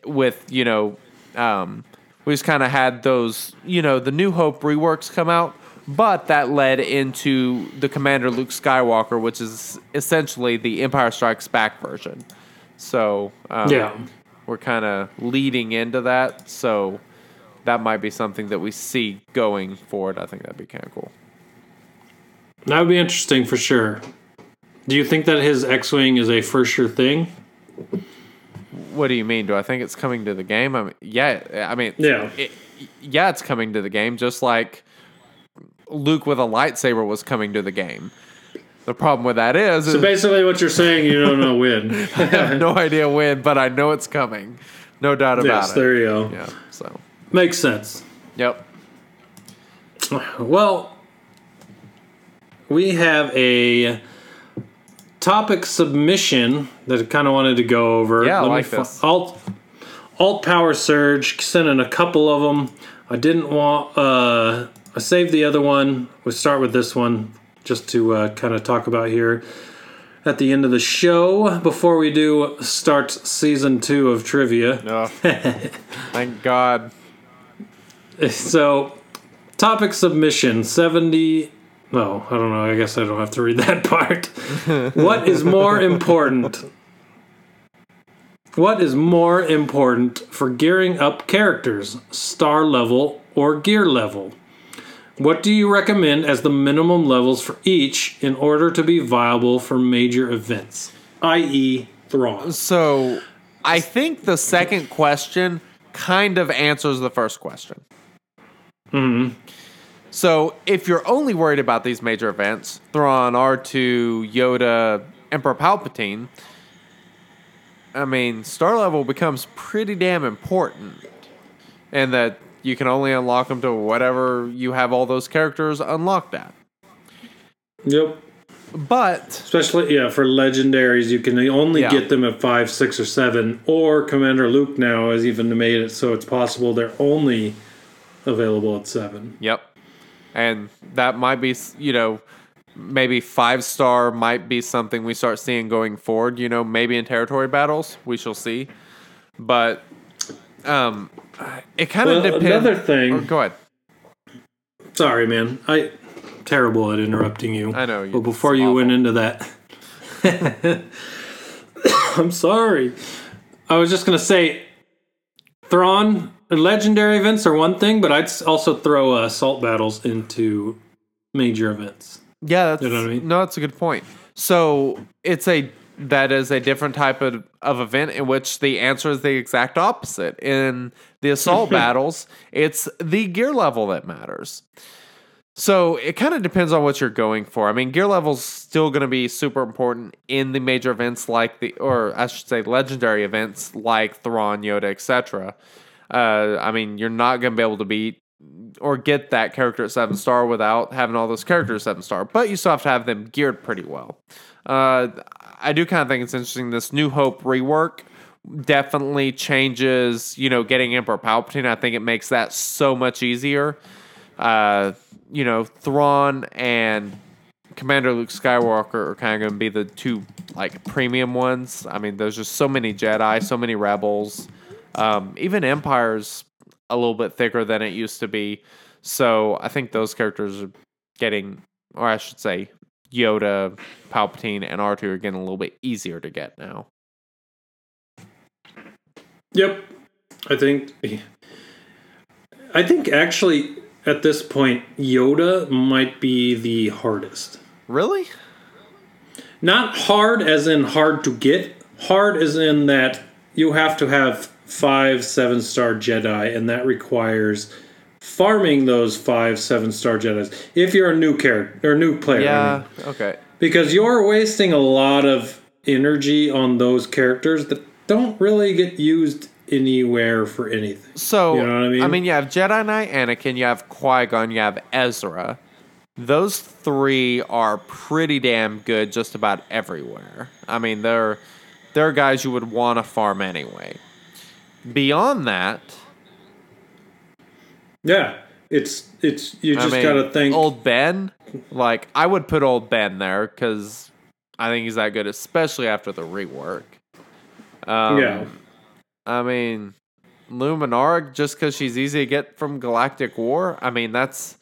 with you know, um, we just kind of had those you know the New Hope reworks come out, but that led into the Commander Luke Skywalker, which is essentially the Empire Strikes Back version. So um, Yeah. we're kind of leading into that. So that might be something that we see going forward. I think that'd be kind of cool. That would be interesting for sure. Do you think that his X-wing is a for sure thing? What do you mean? Do I think it's coming to the game? I mean, yeah. I mean, Yeah. it- yeah, it's coming to the game, just like Luke with a lightsaber was coming to the game. The problem with that is, So is basically, what you're saying, you don't know when. I have no idea when, but I know it's coming. No doubt about yes, it. there you go. Yeah. So. Makes sense. Yep. Well, we have a topic submission that I kind of wanted to go over. Yeah, I me like fi- this. Alt, Alt Power Surge sent in a couple of them. I didn't want. Uh, I saved the other one. We start with this one just to uh, kind of talk about here at the end of the show before we do start season two of trivia. No. Thank God. So, topic submission 70. No, I don't know. I guess I don't have to read that part. what is more important? What is more important for gearing up characters, star level or gear level? What do you recommend as the minimum levels for each in order to be viable for major events, i.e., Thrawn? So I think the second question kind of answers the first question. Hmm. So if you're only worried about these major events, Thrawn, R2, Yoda, Emperor Palpatine, I mean, star level becomes pretty damn important. And that you can only unlock them to whatever you have all those characters unlocked at. Yep. But Especially, yeah, for legendaries, you can only Yeah. get them at five, six, or seven. Or Commander Luke now has even made it so it's possible they're only available at seven. Yep. And that might be, you know, maybe five star might be something we start seeing going forward, you know, maybe in territory battles. We shall see. But um it kind of Well, depends. another thing- Oh, go ahead. Sorry, man. I terrible at interrupting you. I know, you- But before it's you went into that, I'm sorry. I was just gonna say, Thrawn legendary events are one thing, but I'd also throw uh, assault battles into major events. Yeah, that's You know what I mean? no, that's a good point. So it's a that is a different type of, of event in which the answer is the exact opposite. In the assault battles, it's the gear level that matters. So it kind of depends on what you're going for. I mean, gear level's still going to be super important in the major events like the, or I should say, legendary events like Thrawn, Yoda, etc. Uh, I mean, you're not going to be able to beat or get that character at seven star without having all those characters seven star, but you still have to have them geared pretty well. Uh, I do kind of think it's interesting. This New Hope rework definitely changes, you know, getting Emperor Palpatine. I think it makes that so much easier. Uh, you know, Thrawn and Commander Luke Skywalker are kind of going to be the two like premium ones. I mean, there's just so many Jedi, so many Rebels. Um, even Empire's a little bit thicker than it used to be. So I think those characters are getting, or I should say, Yoda, Palpatine, and R2 are getting a little bit easier to get now. Yep. I think I think actually at this point Yoda might be the hardest. Really? Not hard as in hard to get, hard as in that you have to have 5 7 star Jedi and that requires farming those 5 7 star Jedis if you're a new character or new player. I Yeah. mean. Okay. because you're wasting a lot of energy on those characters that don't really get used anywhere for anything. So You know what I mean? I mean? you have Jedi Knight Anakin, you have Qui Gon, you have Ezra. Those three are pretty damn good just about everywhere. I mean, they're they're guys you would want to farm anyway. Beyond that, Yeah, it's it's you I just mean, gotta think. Old Ben, like I would put Old Ben there because I think he's that good, especially after the rework. Um, yeah, I mean, Luminara, just because she's easy to get from Galactic War. I mean, that's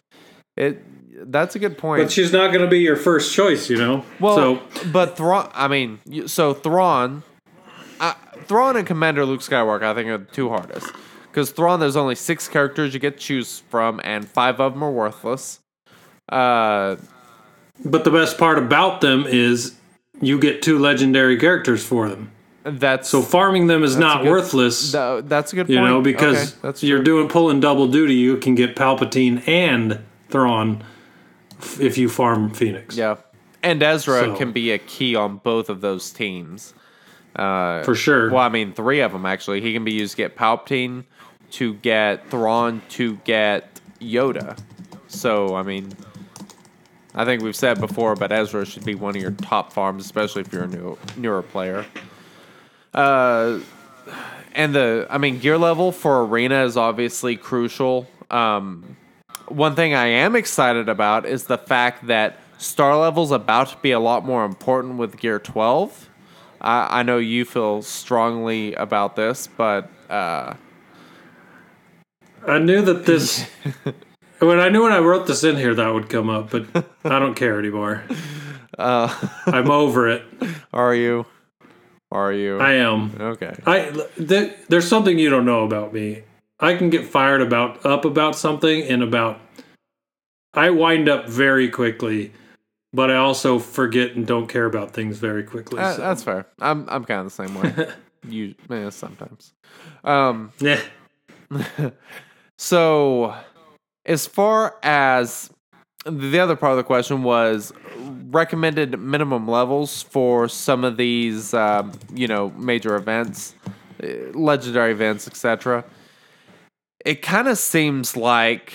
it. That's a good point. but she's not gonna be your first choice, you know. well, so but Thrawn. I mean, so Thrawn, uh, Thrawn and Commander Luke Skywalker, I think are the two hardest. Because Thrawn, there's only six characters you get to choose from, and five of them are worthless. Uh, but the best part about them is you get two legendary characters for them. that's So farming them is not good- worthless. tha- that's a good you point. know, because Okay, that's you're true. doing pulling double duty. You can get Palpatine and Thrawn f- if you farm Phoenix. yeah, and Ezra So- can be a key on both of those teams. Uh, for sure. Well, I mean, three of them actually. He can be used to get Palpatine, to get Thrawn, to get Yoda. So, I mean, I think we've said before, but Ezra should be one of your top farms, especially if you're a new, newer player. Uh, and the, I mean, gear level for Arena is obviously crucial. Um, one thing I am excited about is the fact that star level's about to be a lot more important with Gear 12. I, I know you feel strongly about this, but uh, I knew that this. when I knew when I wrote this in here that would come up, but I don't care anymore. uh, I'm over it. are you? Are you? I am. okay. I th- there's something you don't know about me. I can get fired about up about something and about. I wind up very quickly, but I also forget and don't care about things very quickly. Uh, so. that's fair. I'm I'm kind of the same way. you yeah, sometimes. Um, yeah. So, as far as the other part of the question was recommended minimum levels for some of these, um, you know, major events, uh, legendary events, etc. It kind of seems like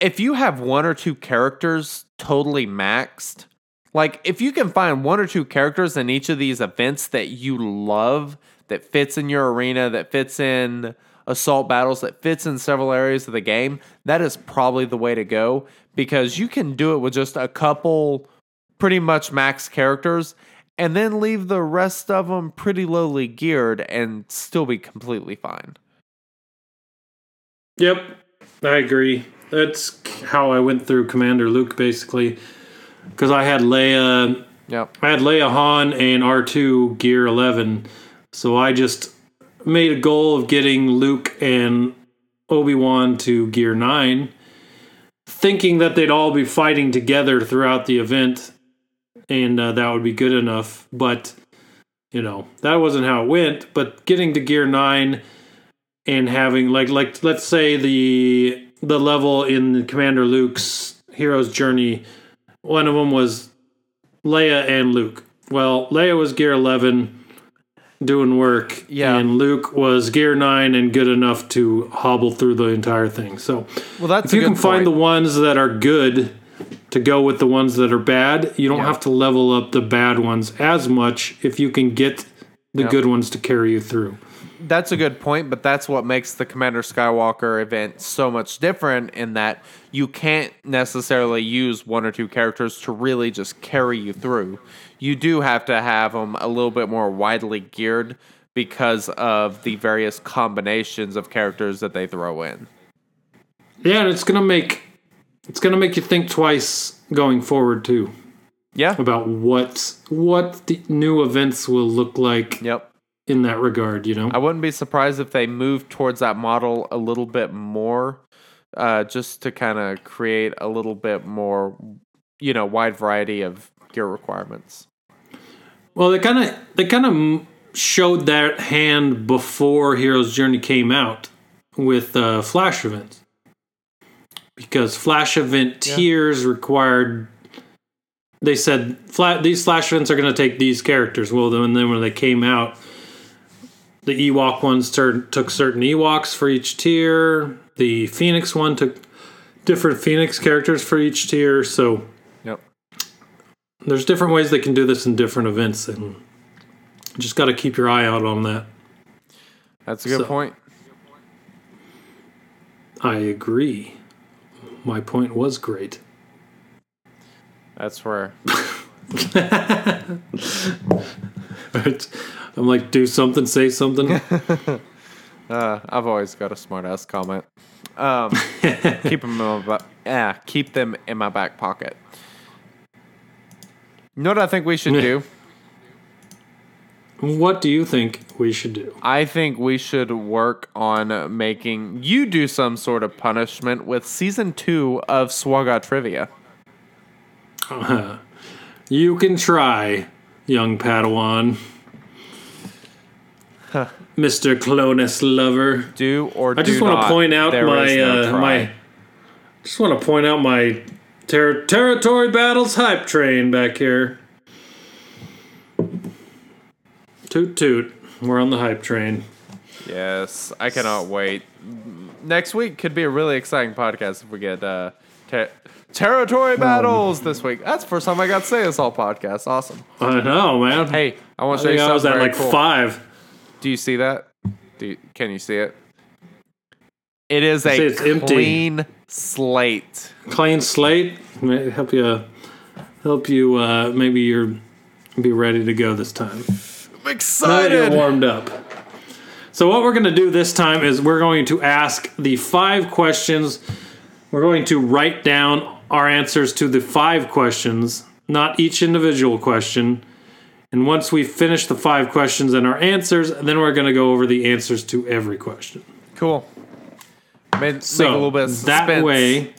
if you have one or two characters totally maxed, like if you can find one or two characters in each of these events that you love, that fits in your arena, that fits in assault battles, that fits in several areas of the game, that is probably the way to go because you can do it with just a couple pretty much max characters and then leave the rest of them pretty lowly geared and still be completely fine. Yep, I agree. That's how I went through Commander Luke basically, because I had Leia, Yep. I had Leia Han and R two Gear eleven, so I just made a goal of getting Luke and Obi Wan to Gear nine, thinking that they'd all be fighting together throughout the event, and uh, that would be good enough. But you know that wasn't how it went. But getting to Gear nine and having like like let's say the the level in Commander Luke's hero's journey, one of them was Leia and Luke. Well, Leia was gear 11 doing work, Yeah. and Luke was gear nine and good enough to hobble through the entire thing. So, Well, that's if you can find the ones that are good to go with the ones that are bad, you don't Yeah. have to level up the bad ones as much if you can get the Yeah. good ones to carry you through. That's a good point, but that's what makes the Commander Skywalker event so much different in that you can't necessarily use one or two characters to really just carry you through. You do have to have them a little bit more widely geared because of the various combinations of characters that they throw in. Yeah, and it's gonna make it's gonna make you think twice going forward too Yeah. about what what the new events will look like Yep. in that regard. You know, I wouldn't be surprised if they move towards that model a little bit more, uh, just to kind of create a little bit more, you know, wide variety of gear requirements. Well, they kind of they kind of showed that hand before Hero's Journey came out with uh, Flash events, because Flash event tiers required. They said flat these Flash events are going to take these characters. Well, then, then when they came out, the Ewok ones took certain Ewoks for each tier. The Phoenix one took different Phoenix characters for each tier. So. There's different ways they can do this in different events and just got to keep your eye out on that That's a good So- point. i agree my point was great That's where i'm like do something say something uh, I've always got a smart ass comment. Um, keep them in my yeah, keep them in my back pocket. You know what I think we should do? what do you think we should do I think we should work on making you do some sort of punishment with season two of Swaga Trivia. you can try young padawan mr clonus lover Do or I just want to point out my no uh, my. Just want to point out my ter- territory battles hype train back here. Toot toot, we're on the hype train. Yes, I cannot wait. Next week could be a really exciting podcast if we get uh, ter- territory battles this week. That's the first time I got to say this all podcast. Awesome. I know, man. Hey, I want to show you think I was at like cool. five. Do you see that? Do you, can you see it? It is a it's empty. Clean slate. Clean slate. May help you. Help you. Uh, maybe you're be ready to go this time. I'm Now you're warmed up. So what we're going to do this time is we're going to ask the five questions. We're going to write down our answers to the five questions, not each individual question. And once we finish the five questions and our answers, then we're going to go over the answers to every question. Cool. Made, So make a little bit of suspense. that way,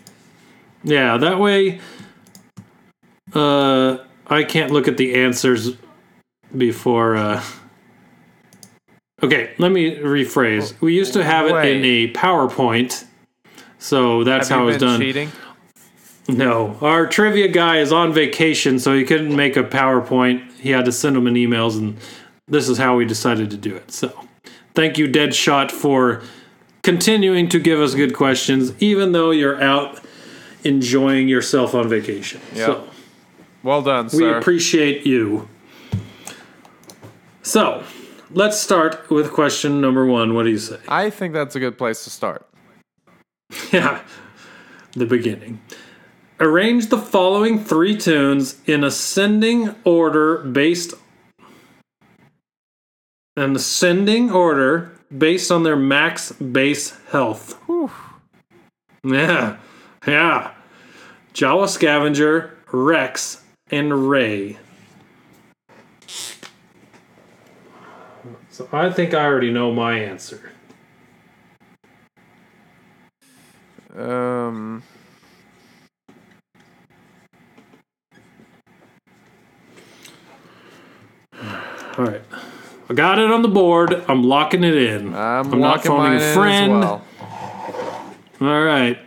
yeah, that way, uh, I can't look at the answers before. Uh, okay, let me rephrase. We used to have it in a PowerPoint, so that's Have how you it was been done. cheating? No, our trivia guy is on vacation, so he couldn't make a PowerPoint. He had to send them in emails, and this is how we decided to do it. So, thank you, Deadshot, for continuing to give us good questions, even though you're out enjoying yourself on vacation. So, Well done, sir. we appreciate you. So, let's start with question number one. What do you say? I think that's a good place to start. Yeah, the beginning. Arrange the following three tunes in ascending order based an ascending order based on their max base health. Yeah, yeah. Jawa Scavenger, Rex, and Rey. So I think I already know my answer. Um, All right. I got it on the board. I'm locking it in. I'm, not locking phoning a in friend. As well. All right.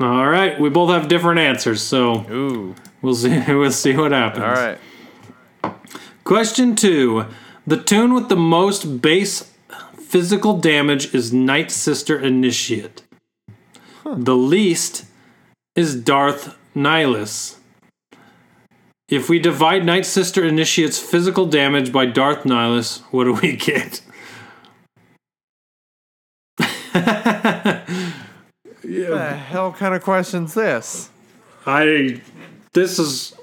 All right. We both have different answers, so Ooh. we'll see we'll see what happens. All right. Question 2. The toon with the most base physical damage is Night Sister Initiate. The least is Darth Nihilus. If we divide Night Sister Initiate's physical damage by Darth Nihilus, what do we get? What the hell kind of question's this? I this is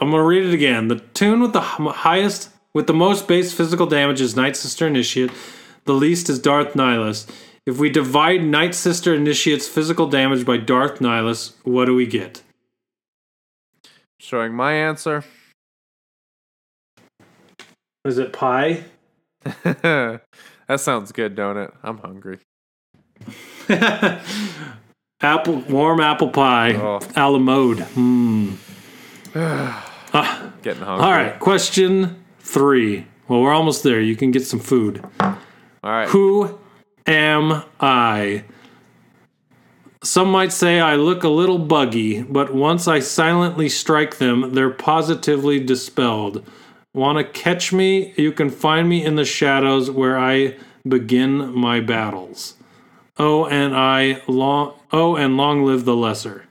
I'm gonna read it again. The toon with the highest with the most base physical damage is Night Sister Initiate. The least is Darth Nihilus. If we divide Night Sister Initiate's physical damage by Darth Nihilus, what do we get? Showing my answer. Is it pie? that sounds good, don't it? I'm hungry. Apple warm apple pie. Oh. A la mode. Hmm. Getting hungry. All right, question three. Well, we're almost there. You can get some food. All right. Who am I? Some might say I look a little buggy, but once I silently strike them, they're positively dispelled. Want to catch me? You can find me in the shadows where I begin my battles. Oh, and I long oh, and long live the lesser.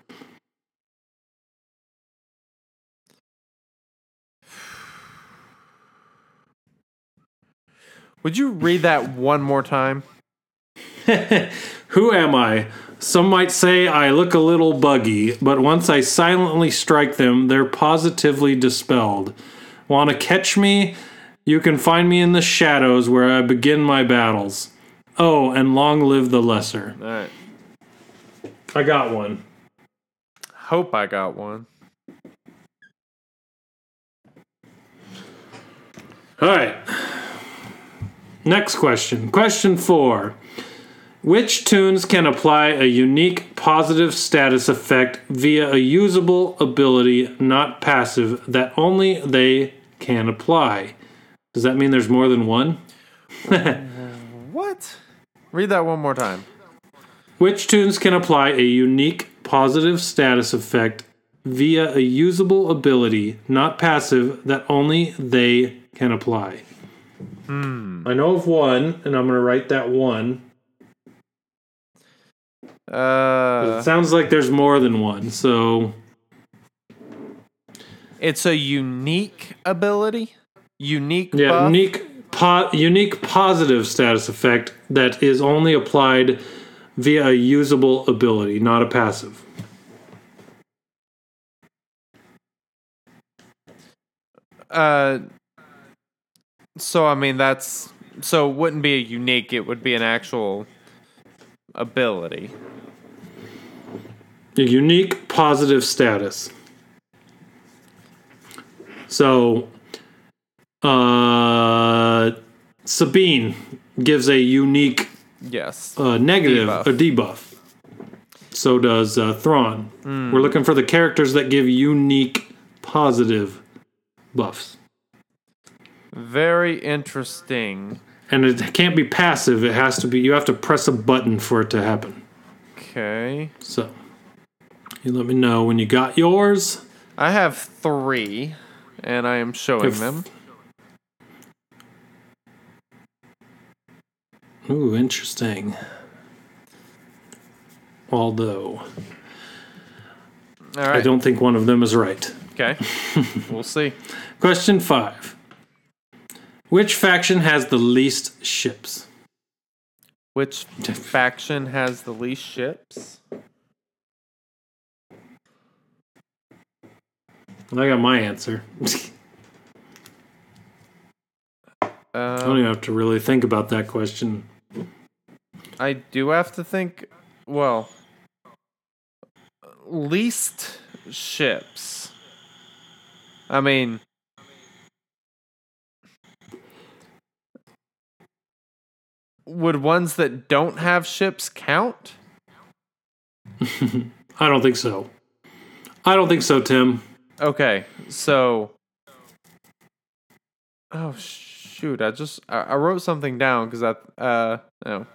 Would you read that one more time? Who am I? Some might say I look a little buggy, but once I silently strike them, they're positively dispelled. Want to catch me? You can find me in the shadows where I begin my battles. Oh, and long live the lesser. All right. I got one. Hope I got one. All right. Next question. Question four. Which toons can apply a unique positive status effect via a usable ability, not passive, that only they can apply? Does that mean there's more than one? What? Read that one more time. Which toons can apply a unique positive status effect via a usable ability, not passive, that only they can apply? Hmm. I know of one, and I'm going to write that one. Uh, It sounds like there's more than one, so it's a unique ability. Unique. yeah, buff? unique, po- unique positive status effect that is only applied via a usable ability, not a passive. Uh, so I mean that's so it wouldn't be a unique. It would be an actual ability. A unique positive status. So, uh, Sabine gives a unique Yes. uh, negative, Debuff. a debuff. So does uh, Thrawn. We're looking for the characters that give unique positive buffs. Very interesting. And it can't be passive. It has to be. You have to press a button for it to happen. Okay. So, you let me know when you got yours. I have three, and I am showing If- them. Ooh, interesting. Although All I don't think one of them is right. Okay. we'll see. Question five: Which faction has the least ships? Which faction has the least ships? I got my answer. I Uh, don't even have to really think about that question. I do have to think. Well, least ships. I mean, would ones that don't have ships count? I don't think so. I don't think so, Tim. Okay, so. Oh shoot! I just I, I wrote something down because I uh no.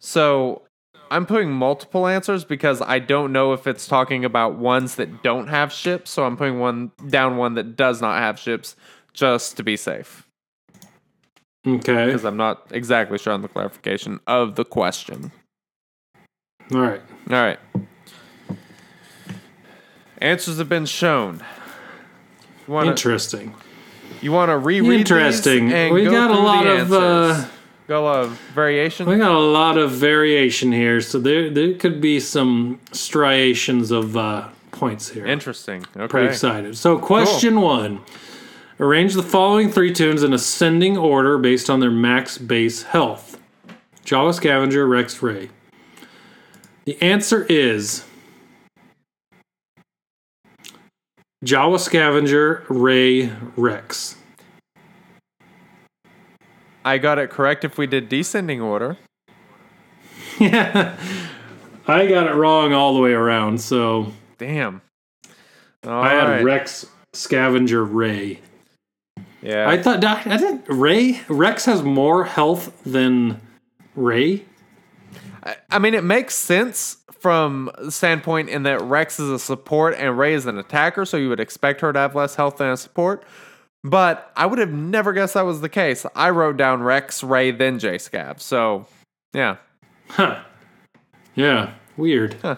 So I'm putting multiple answers because I don't know if it's talking about ones that don't have ships. So I'm putting one down one that does not have ships just to be safe. Okay. because I'm not exactly sure on the clarification of the question. All right. All right. Answers have been shown. You want to Interesting. you want to reread Interesting. these and We go got a lot of uh, answers? go a variation. we got a lot of variation here, so there there could be some striations of uh, points here. Interesting. Okay. Pretty excited. So, question one: Arrange the following three toons in ascending order based on their max base health. Jawa Scavenger, Rex Rey. The answer is Jawa Scavenger, Rey, Rex. I got it correct if we did descending order. Yeah. I got it wrong all the way around, so Damn. All I had right. Rex Scavenger Rey. Yeah. I thought I didn't Rey Rex has more health than Rey. I mean, it makes sense from the standpoint in that Rex is a support and Rey is an attacker, so you would expect her to have less health than a support. But I would have never guessed that was the case. I wrote down Rex, Rey, then J Scab. So, yeah. Huh. Yeah. Weird. All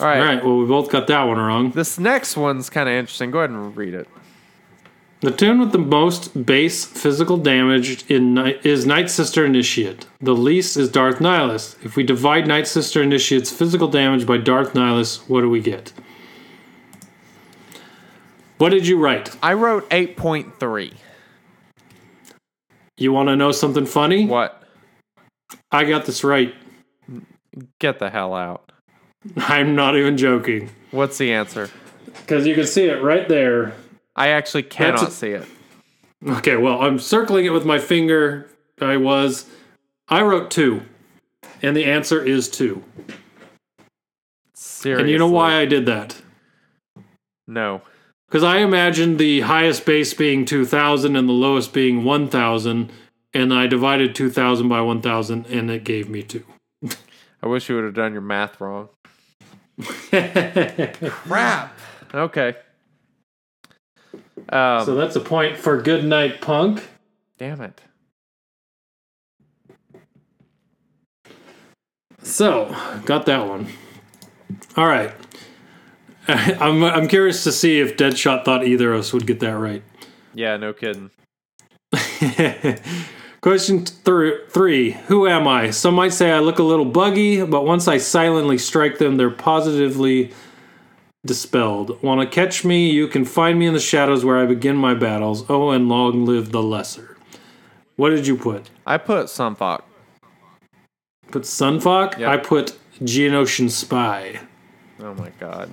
right. All right. Well, we both got that one wrong. This next one's kind of interesting. Go ahead and read it. The toon with the most base physical damage in is Nightsister Initiate. The least is Darth Nihilus. If we divide Nightsister Initiate's physical damage by Darth Nihilus, what do we get? What did you write? I wrote 8.3. You want to know something funny? What? I got this right. Get the hell out. I'm not even joking. What's the answer? Because you can see it right there. I actually cannot That's a- see it. Okay, well, I'm circling it with my finger. I was. I wrote two. And the answer is two. Seriously. And you know why I did that? No. Because I imagined the highest base being 2,000 and the lowest being 1,000. And I divided 2,000 by 1,000 and it gave me two. I wish you would have done your math wrong. Crap. Okay. Um, so that's a point for Good Night Punk. damn it. So, got that one. All right. I'm, I'm curious to see if Deadshot thought either of us would get that right. Yeah, no kidding. Question th- three Who am I? Some might say I look a little buggy, but once I silently strike them, they're positively dispelled. Want to catch me? You can find me in the shadows where I begin my battles. Oh, and long live the lesser. What did you put? I put Sun Fac. Put Sun Fac? Yep. I put Geonosian Spy. Oh my god.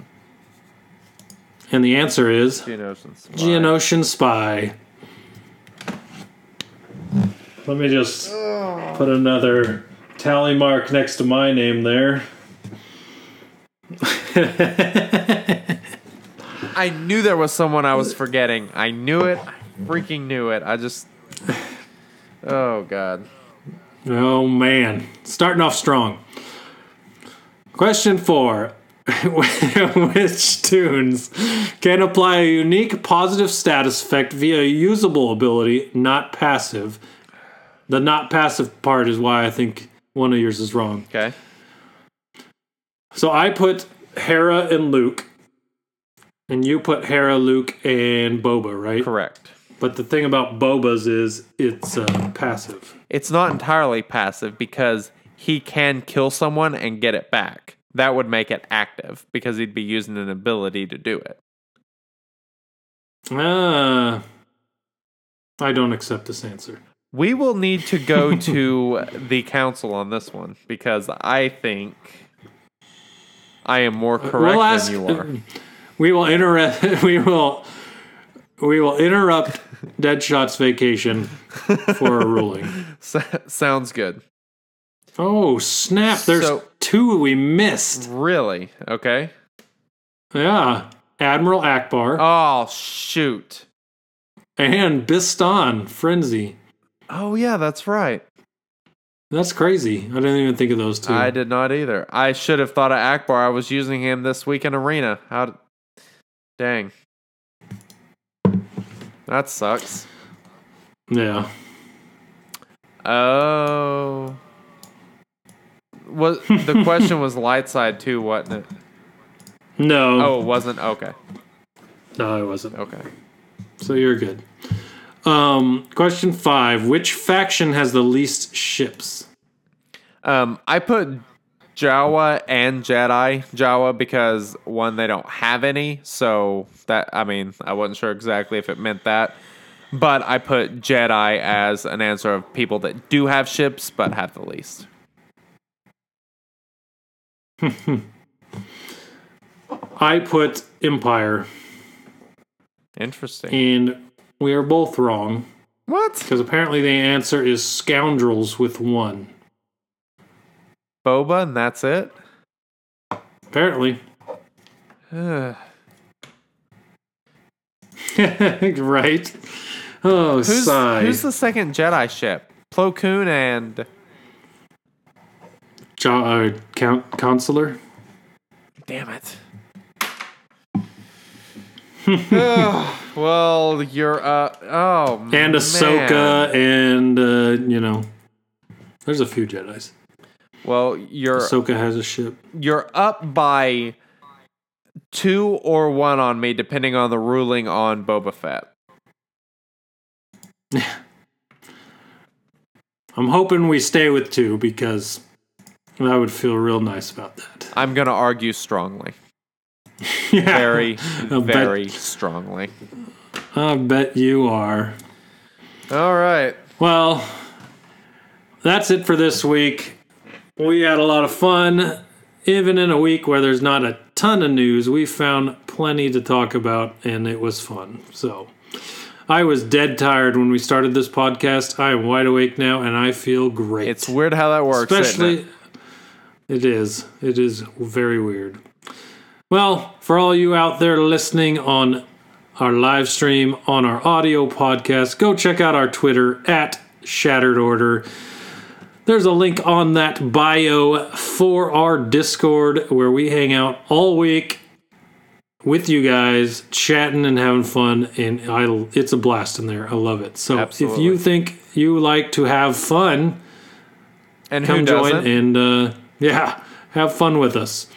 And the answer is Geonosian Spy. Geonosian Spy. Let me just put another tally mark next to my name there. I knew there was someone I was forgetting. I knew it. I freaking knew it. I just. Oh god. Oh man, starting off strong. Question four. Which toons can apply a unique positive status effect via a usable ability, not passive? The not passive part is why I think one of yours is wrong. Okay. So I put Hera and Luke, and you put Hera, Luke, and Boba, right? Correct. But the thing about Boba's is it's uh, passive. It's not entirely passive because he can kill someone and get it back. That would make it active because he'd be using an ability to do it. Ah, I don't accept this answer. We will need to go to the council on this one because I think I am more correct we'll ask. than you are. We will interrupt. We will. We will interrupt Deadshot's vacation for a ruling. S- sounds good. Oh snap! There's So- two we missed. Really? Okay. Yeah, Admiral Ackbar Oh shoot. and Bistan Frenzy. Oh yeah, that's right. That's crazy. I didn't even think of those two. I did not either. I should have thought of Ackbar. I was using him this week in Arena. How? Dang. That sucks. Yeah. Oh. Was the question was light side too, wasn't it? No. Oh, it wasn't. Okay. No, it wasn't. Okay. So you're good. Um, question five: Which faction has the least ships? Um, I put Jawa and Jedi Jawa because one they don't have any, so that I mean I wasn't sure exactly if it meant that, but I put Jedi as an answer of people that do have ships but have the least. I put Empire, Interesting. and we are both wrong What? because apparently the answer is scoundrels with one. Boba and that's it. Apparently, right? Oh, who's sigh. who's the second Jedi ship? Plo Koon and Jo- uh, Count Consular? damn it. Ugh, well, you're uh oh and man. Ahsoka, and uh, you know, there's a few Jedi's. Well, you're Ahsoka has a ship. you're up by two or one on me, depending on the ruling on Boba Fett. I'm hoping we stay with two because I would feel real nice about that. I'm gonna argue strongly, yeah, very, I very Bet, strongly. I bet you are. All right. Well, that's it for this week. We had a lot of fun. Even in a week where there's not a ton of news, we found plenty to talk about and it was fun. So I was dead tired when we started this podcast. I am wide awake now and I feel great. It's weird how that works. Especially, it? it is. It is very weird. Well, for all you out there listening on our live stream, on our audio podcast, go check out our Twitter at Shattered Order. There's a link on that bio for our Discord where we hang out all week with you guys, chatting and having fun, and I it's a blast in there. I love it. So if you think you like to have fun, and come join and uh, yeah, have fun with us.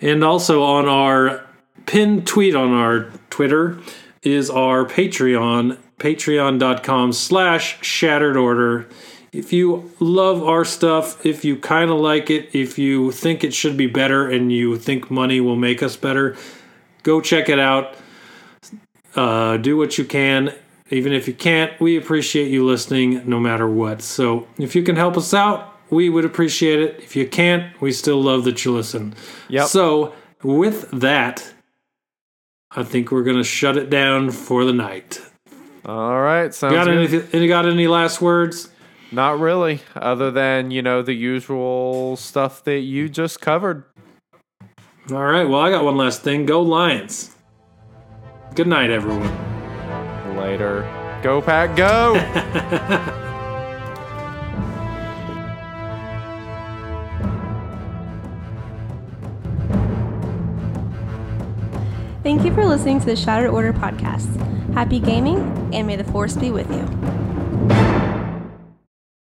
And also on our pinned tweet on our Twitter is our Patreon, patreon.com slash shattered order. If you love our stuff, if you kind of like it, if you think it should be better and you think money will make us better, go check it out. Uh, do what you can. Even if you can't, we appreciate you listening no matter what. So if you can help us out, we would appreciate it. If you can't, we still love that you listen. Yep. So with that, I think we're gonna shut it down for the night. All right. Sounds Got good. any? Any got any last words? Not really, other than you know the usual stuff that you just covered. All right. Well, I got one last thing. Go Lions. Good night, everyone. Later. Go pack, go. Thank you for listening to the Shattered Order podcast. Happy gaming, and may the Force be with you.